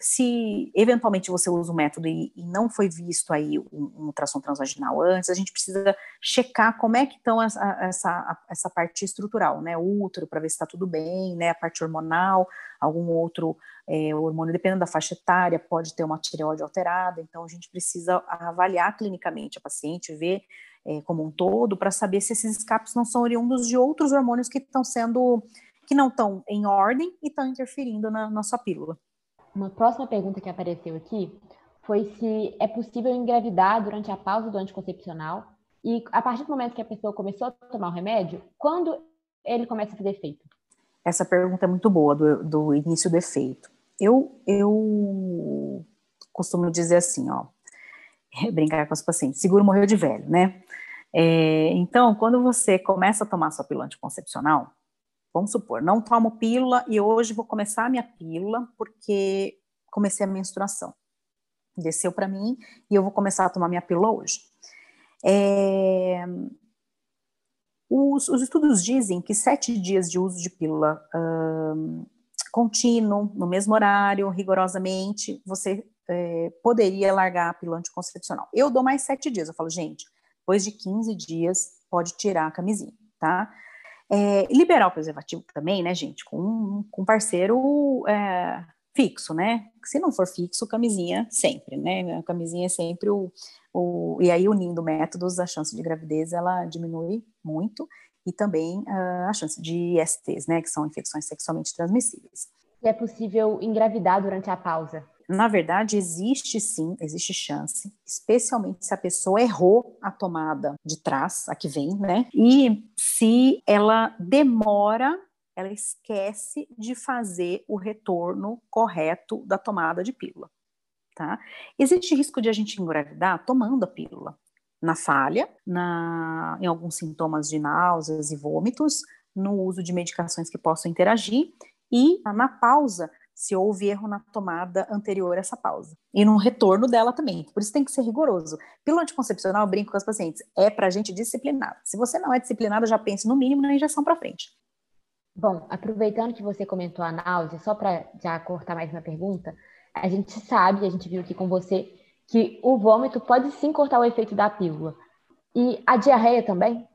se eventualmente você usa o método e, e não foi visto aí um, um, ultrassom transvaginal antes, a gente precisa checar como é que estão essa, essa, essa parte estrutural, né? O útero, para ver se está tudo bem, né? A parte hormonal, algum outro é, hormônio, dependendo da faixa etária, pode ter uma tireoide alterada, então a gente precisa avaliar clinicamente a paciente, ver é, como um todo, para saber se esses escapes não são oriundos de outros hormônios que estão sendo, que não estão em ordem e estão interferindo na, na sua pílula. Uma próxima pergunta que apareceu aqui foi se é possível engravidar durante a pausa do anticoncepcional e a partir do momento que a pessoa começou a tomar o remédio, quando ele começa a fazer efeito? Essa pergunta é muito boa, do, do início do efeito. Eu, eu costumo dizer assim, ó, [LAUGHS] brincar com os pacientes, seguro morreu de velho, né? É, então, quando você começa a tomar sua pílula anticoncepcional, vamos supor, não tomo pílula e hoje vou começar a minha pílula porque comecei a menstruação. Desceu para mim e eu vou começar a tomar minha pílula hoje. É, os, os, estudos dizem que sete dias de uso de pílula um, contínuo, no mesmo horário, rigorosamente, você é, poderia largar a pílula anticoncepcional. Eu dou mais sete dias, eu falo, gente, depois de 15 dias pode tirar a camisinha, tá? É, liberar o preservativo também, né, gente, com, com parceiro é, fixo, né? Se não for fixo, camisinha sempre, né? A camisinha é sempre o, o. E aí, unindo métodos, a chance de gravidez ela diminui muito e também uh, a chance de ISTs, né? Que são infecções sexualmente transmissíveis. É possível engravidar durante a pausa? Na verdade, existe sim, existe chance, especialmente se a pessoa errou a tomada de trás, a que vem, né? E se ela demora, ela esquece de fazer o retorno correto da tomada de pílula. tá? Existe risco de a gente engravidar tomando a pílula na falha, na, em alguns sintomas de náuseas e vômitos, no uso de medicações que possam interagir e na pausa, se houve erro na tomada anterior a essa pausa. E no retorno dela também. Por isso tem que ser rigoroso. Pílula anticoncepcional, eu brinco com as pacientes, é para gente disciplinada. Se você não é disciplinada, já pense no mínimo na injeção para frente. Bom, aproveitando que você comentou a náusea, só para já cortar mais uma pergunta, a gente sabe, a gente viu aqui com você, que o vômito pode sim cortar o efeito da pílula. E a diarreia também?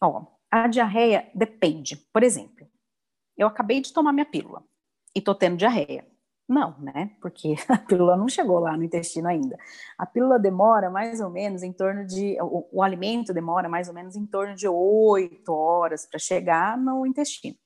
Ó, a diarreia depende. Por exemplo, eu acabei de tomar minha pílula e tô tendo diarreia. Não, né? Porque [LAUGHS] a pílula não chegou lá no intestino ainda. A pílula demora mais ou menos em torno de. O, o alimento demora mais ou menos em torno de oito horas para chegar no intestino.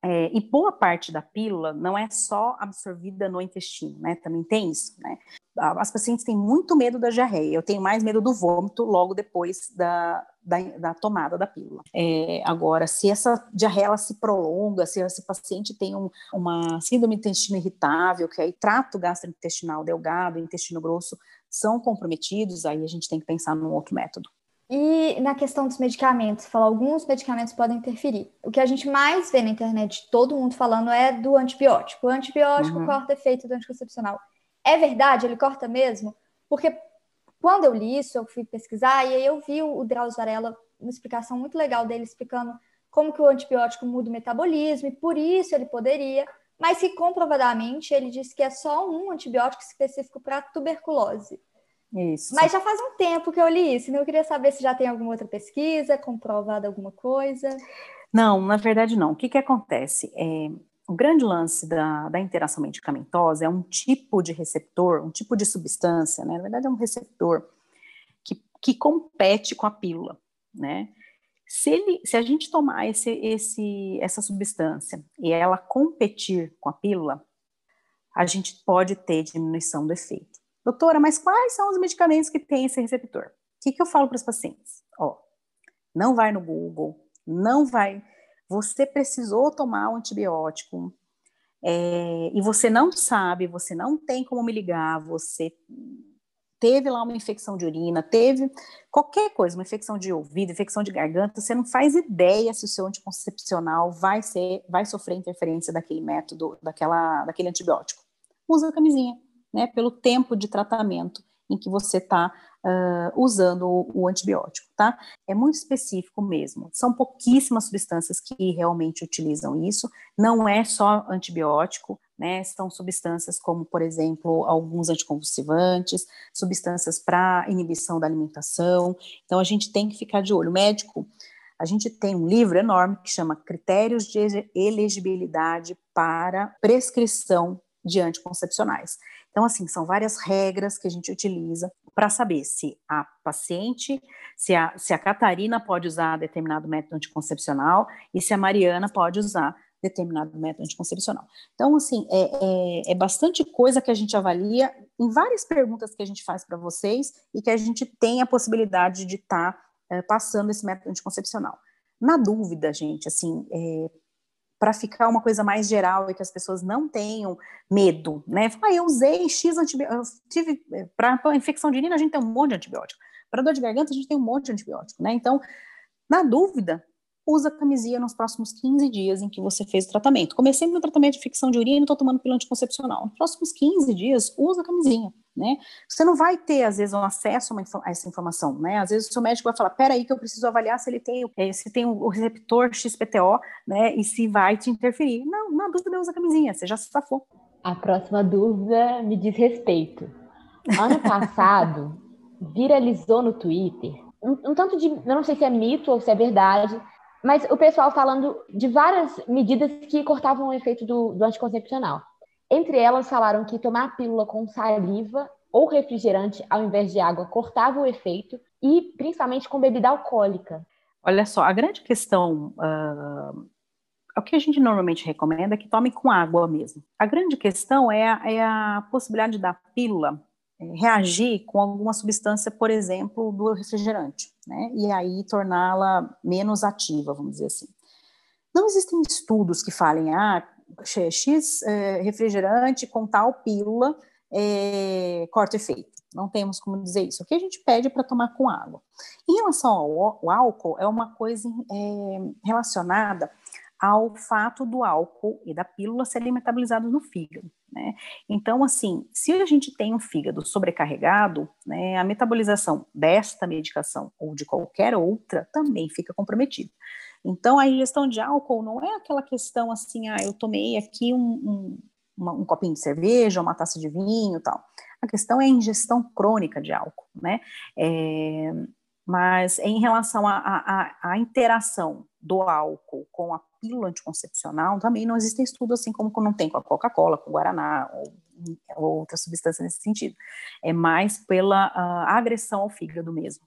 É, e boa parte da pílula não é só absorvida no intestino, né? Também tem isso, né? As pacientes têm muito medo da diarreia. Eu tenho mais medo do vômito logo depois da, da, da tomada da pílula. É, agora, se essa diarreia se prolonga, se esse paciente tem um, uma síndrome do intestino irritável, que aí trato gastrointestinal delgado, intestino grosso, são comprometidos, aí a gente tem que pensar num outro método. E na questão dos medicamentos, falar alguns medicamentos podem interferir. O que a gente mais vê na internet, todo mundo falando, é do antibiótico. O antibiótico uhum. corta efeito do anticoncepcional. É verdade? Ele corta mesmo? Porque quando eu li isso, eu fui pesquisar e aí eu vi o Drauzio Varela, uma explicação muito legal dele explicando como que o antibiótico muda o metabolismo e por isso ele poderia, mas que comprovadamente ele disse que é só um antibiótico específico para tuberculose. Isso. Mas já faz um tempo que eu li isso, então eu queria saber se já tem alguma outra pesquisa, comprovada alguma coisa. Não, na verdade não. O que, que acontece? É, o grande lance da, da interação medicamentosa é um tipo de receptor, um tipo de substância, né? Na verdade é um receptor que, que compete com a pílula, né? Se, ele, se a gente tomar esse, esse, essa substância e ela competir com a pílula, a gente pode ter diminuição do efeito. Doutora, mas quais são os medicamentos que têm esse receptor? O que, que eu falo para os pacientes? Ó, não vai no Google, não vai. Você precisou tomar um antibiótico é, e você não sabe, você não tem como me ligar, você teve lá uma infecção de urina, teve qualquer coisa, uma infecção de ouvido, infecção de garganta, você não faz ideia se o seu anticoncepcional vai ser, vai sofrer interferência daquele método, daquela, daquele antibiótico. Usa a camisinha né, pelo tempo de tratamento em que você está uh, usando o, o, antibiótico, tá? É muito específico mesmo. São pouquíssimas substâncias que realmente utilizam isso. Não é só antibiótico, né? São substâncias como, por exemplo, alguns anticonvulsivantes, substâncias para inibição da alimentação. Então a gente tem que ficar de olho. O médico, a gente tem um livro enorme que chama Critérios de Elegibilidade para Prescrição de Anticoncepcionais. Então, assim, são várias regras que a gente utiliza para saber se a paciente, se a, se a Catarina pode usar determinado método anticoncepcional e se a Mariana pode usar determinado método anticoncepcional. Então, assim, é, é, é bastante coisa que a gente avalia em várias perguntas que a gente faz para vocês e que a gente tem a possibilidade de estar tá, é, passando esse método anticoncepcional. Na dúvida, gente, assim, é, para ficar uma coisa mais geral e que as pessoas não tenham medo, né? Ah, eu usei X antibiótico, tive eh, para infecção de urina a gente tem um monte de antibiótico, para dor de garganta a gente tem um monte de antibiótico, né? Então, na dúvida, usa camisinha nos próximos 15 dias em que você fez o tratamento. Comecei meu tratamento de infecção de urina e estou tomando pílula anticoncepcional. Nos próximos 15 dias, usa camisinha, né? Você não vai ter, às vezes, um acesso a essa informação, né? Às vezes o seu médico vai falar, peraí que eu preciso avaliar se ele tem, eh, se tem o receptor XPTO, né? E se vai te interferir. Não, na dúvida, usa camisinha, você já se safou. A próxima dúvida me diz respeito. Ano passado, [LAUGHS] viralizou no Twitter um, um tanto de, eu não sei se é mito ou se é verdade, mas o pessoal falando de várias medidas que cortavam o efeito do, do anticoncepcional. Entre elas, falaram que tomar pílula com saliva ou refrigerante ao invés de água cortava o efeito e principalmente com bebida alcoólica. Olha só, a grande questão, uh, o que a gente normalmente recomenda é que tome com água mesmo. A grande questão é a, é a possibilidade da pílula reagir com alguma substância, por exemplo, do refrigerante, né? E aí torná-la menos ativa, vamos dizer assim. Não existem estudos que falem, ah, X é, refrigerante com tal pílula é, corta efeito. Não temos como dizer isso. O que a gente pede para tomar com água. Em relação ao, ao álcool, é uma coisa é, relacionada ao fato do álcool e da pílula serem metabolizados no fígado. Né? Então, assim, se a gente tem um fígado sobrecarregado, né, a metabolização desta medicação ou de qualquer outra também fica comprometida. Então, a ingestão de álcool não é aquela questão assim, ah, eu tomei aqui um, um, uma, um copinho de cerveja, uma taça de vinho tal. A questão é a ingestão crônica de álcool, né? É, mas em relação à interação do álcool com a pílula anticoncepcional, também não existem estudos assim como não tem com a Coca-Cola, com o Guaraná, ou, ou outra substância nesse sentido. É mais pela uh, agressão ao fígado mesmo.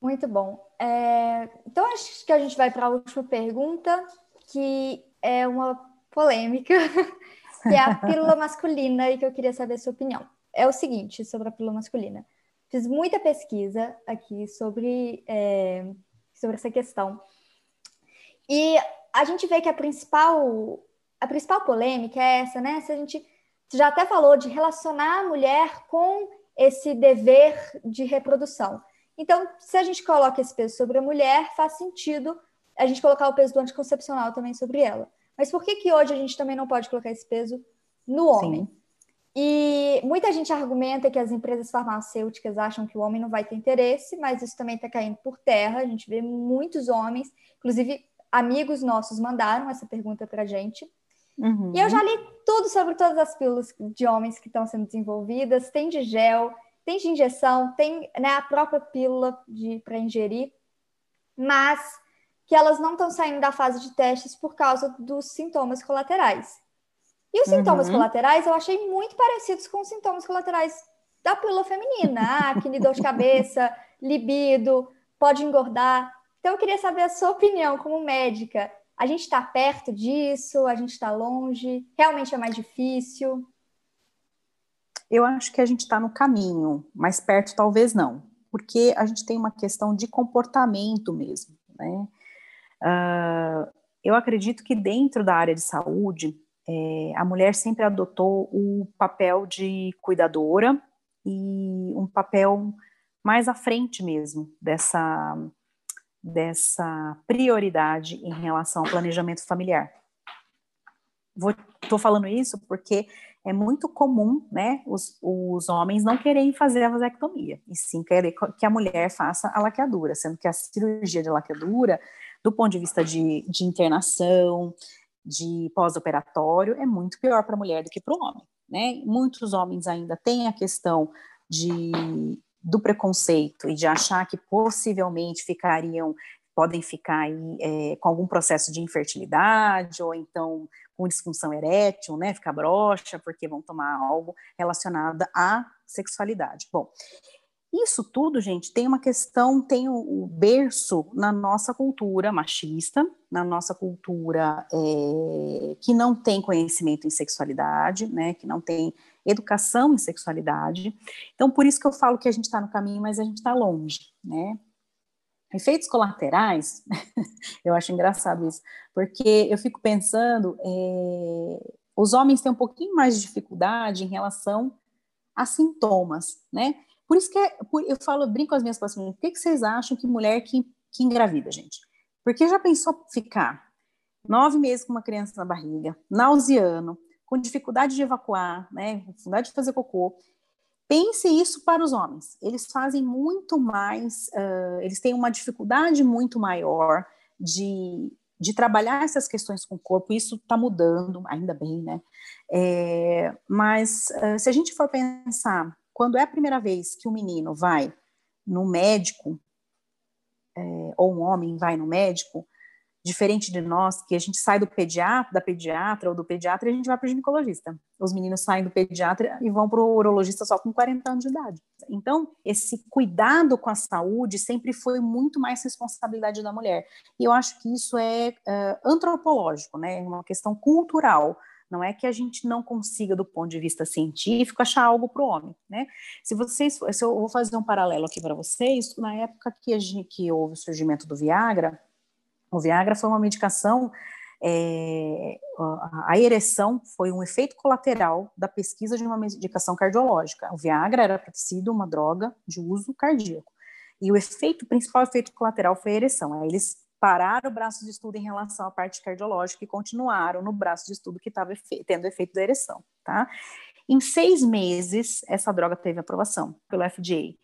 Muito bom. É, então, acho que a gente vai para a última pergunta, que é uma polêmica, [LAUGHS] que é a pílula masculina, e que eu queria saber a sua opinião. É o seguinte sobre a pílula masculina. Fiz muita pesquisa aqui sobre, é, sobre essa questão. E a gente vê que a principal, a principal polêmica é essa, né? Se a gente já até falou de relacionar a mulher com esse dever de reprodução. Então, se a gente coloca esse peso sobre a mulher, faz sentido a gente colocar o peso do anticoncepcional também sobre ela. Mas por que, que hoje a gente também não pode colocar esse peso no homem? Sim. E muita gente argumenta que as empresas farmacêuticas acham que o homem não vai ter interesse, mas isso também está caindo por terra. A gente vê muitos homens, inclusive amigos nossos mandaram essa pergunta para a gente. Uhum. E eu já li tudo sobre todas as pílulas de homens que estão sendo desenvolvidas. Tem de gel, tem de injeção, tem né, a própria pílula para ingerir, mas que elas não estão saindo da fase de testes por causa dos sintomas colaterais. E os uhum. sintomas colaterais eu achei muito parecidos com os sintomas colaterais da pílula feminina. Ah, acne, dor de cabeça, libido, pode engordar. Então, eu queria saber a sua opinião como médica. A gente está perto disso? A gente está longe? Realmente é mais difícil? Eu acho que a gente está no caminho, mas perto talvez não, porque a gente tem uma questão de comportamento mesmo, né? Uh, eu acredito que dentro da área de saúde, é, a mulher sempre adotou o papel de cuidadora e um papel mais à frente mesmo dessa dessa prioridade em relação ao planejamento familiar. Estou falando isso porque é muito comum, né, os, os homens não querem fazer a vasectomia, e sim querer que a mulher faça a laqueadura, sendo que a cirurgia de laqueadura, do ponto de vista de, de internação, de pós-operatório, é muito pior para a mulher do que para o homem, né? Muitos homens ainda têm a questão de do preconceito e de achar que possivelmente ficariam, podem ficar aí, é, com algum processo de infertilidade ou então com disfunção erétil, né, ficar broxa porque vão tomar algo relacionado à sexualidade. Bom, isso tudo, gente, tem uma questão, tem o, o berço na nossa cultura machista, na nossa cultura é, que não tem conhecimento em sexualidade, né, que não tem educação em sexualidade. Então, por isso que eu falo que a gente está no caminho, mas a gente está longe, né? Efeitos colaterais, [LAUGHS] eu acho engraçado isso, porque eu fico pensando, é, os homens têm um pouquinho mais de dificuldade em relação a sintomas, né? Por isso que é, eu falo, brinco com as minhas pacientes, por que, que vocês acham que mulher que, que engravida, gente? Porque já pensou ficar nove meses com uma criança na barriga, nauseando, com dificuldade de evacuar, né, dificuldade de fazer cocô. Pense isso para os homens. Eles fazem muito mais, uh, eles têm uma dificuldade muito maior de, de trabalhar essas questões com o corpo. Isso está mudando, ainda bem, né? É, mas uh, se a gente for pensar quando é a primeira vez que um menino vai no médico, é, ou um homem vai no médico, diferente de nós, que a gente sai do pediatra, da pediatra ou do pediatra e a gente vai para o ginecologista. Os meninos saem do pediatra e vão para o urologista só com 40 anos de idade. Então, esse cuidado com a saúde sempre foi muito mais responsabilidade da mulher. E eu acho que isso é uh, antropológico, né? É uma questão cultural. Não é que a gente não consiga, do ponto de vista científico, achar algo para o homem, né? Se vocês, se eu vou fazer um paralelo aqui para vocês, na época que, gente, que houve o surgimento do Viagra, o Viagra foi uma medicação é, a ereção foi um efeito colateral da pesquisa de uma medicação cardiológica. O Viagra era para sido uma droga de uso cardíaco. E o efeito, o principal efeito colateral foi a ereção. Aí eles pararam o braço de estudo em relação à parte cardiológica e continuaram no braço de estudo que estava tendo efeito da ereção, tá? Em seis meses, essa droga teve aprovação pelo FDA.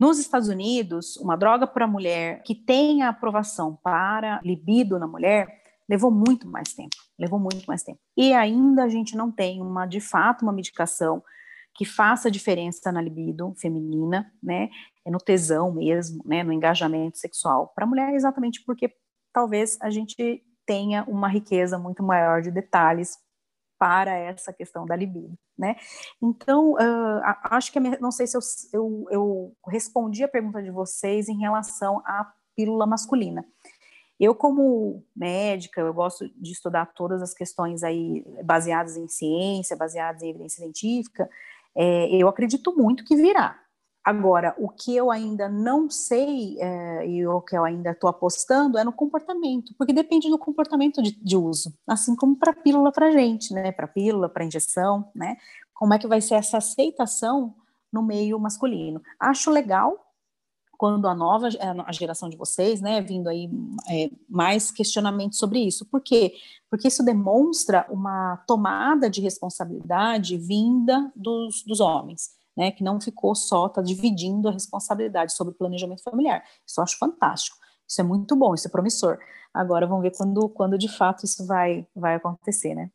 Nos Estados Unidos, uma droga para mulher que tenha aprovação para libido na mulher levou muito mais tempo, levou muito mais tempo. E ainda a gente não tem uma, de fato, uma medicação que faça diferença na libido feminina, né, é no tesão mesmo, né, no engajamento sexual. Para a mulher, exatamente porque talvez a gente tenha uma riqueza muito maior de detalhes para essa questão da libido, né? Então, uh, acho que, não sei se eu, eu, eu respondi a pergunta de vocês em relação à pílula masculina. Eu, como médica, eu gosto de estudar todas as questões aí baseadas em ciência, baseadas em evidência científica, é, eu acredito muito que virá. Agora, o que eu ainda não sei é, e o que eu ainda estou apostando é no comportamento, porque depende do comportamento de, de uso, assim como para pílula para gente, né? Para pílula, para injeção, né? Como é que vai ser essa aceitação no meio masculino? Acho legal quando a nova a geração de vocês, né, vindo aí é, mais questionamentos sobre isso. Por quê? Porque isso demonstra uma tomada de responsabilidade vinda dos, dos homens, né, que não ficou só, está dividindo a responsabilidade sobre o planejamento familiar. Isso eu acho fantástico. Isso é muito bom, isso é promissor. Agora vamos ver quando, quando de fato isso vai, vai acontecer, né?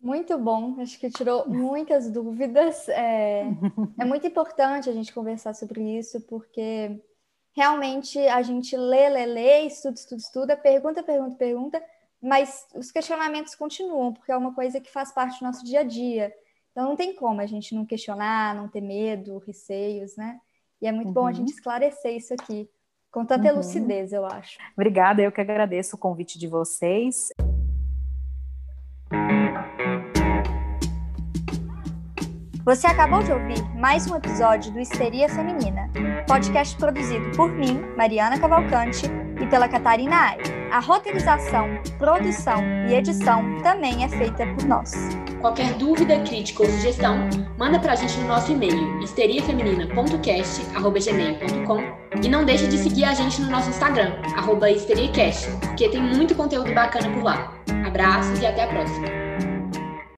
Muito bom, acho que tirou muitas dúvidas. É, [LAUGHS] é muito importante a gente conversar sobre isso, porque realmente a gente lê, lê, lê, estuda, estuda, estuda, pergunta, pergunta, pergunta, mas os questionamentos continuam, porque é uma coisa que faz parte do nosso dia a dia. Então não tem como a gente não questionar, não ter medo, receios, né? E é muito uhum. bom a gente uhum. esclarecer isso aqui com tanta uhum. lucidez, eu acho. Obrigada, eu que agradeço o convite de vocês. Você acabou de ouvir mais um episódio do Histeria Feminina, podcast produzido por mim, Mariana Cavalcante, e pela Catarina Ai. A roteirização, produção e edição também é feita por nós. Qualquer dúvida, crítica ou sugestão, manda pra gente no nosso e-mail histeriafeminina.cast.gmail.com e não deixe de seguir a gente no nosso Instagram, arroba histeriacast, porque tem muito conteúdo bacana por lá. Abraços e até a próxima!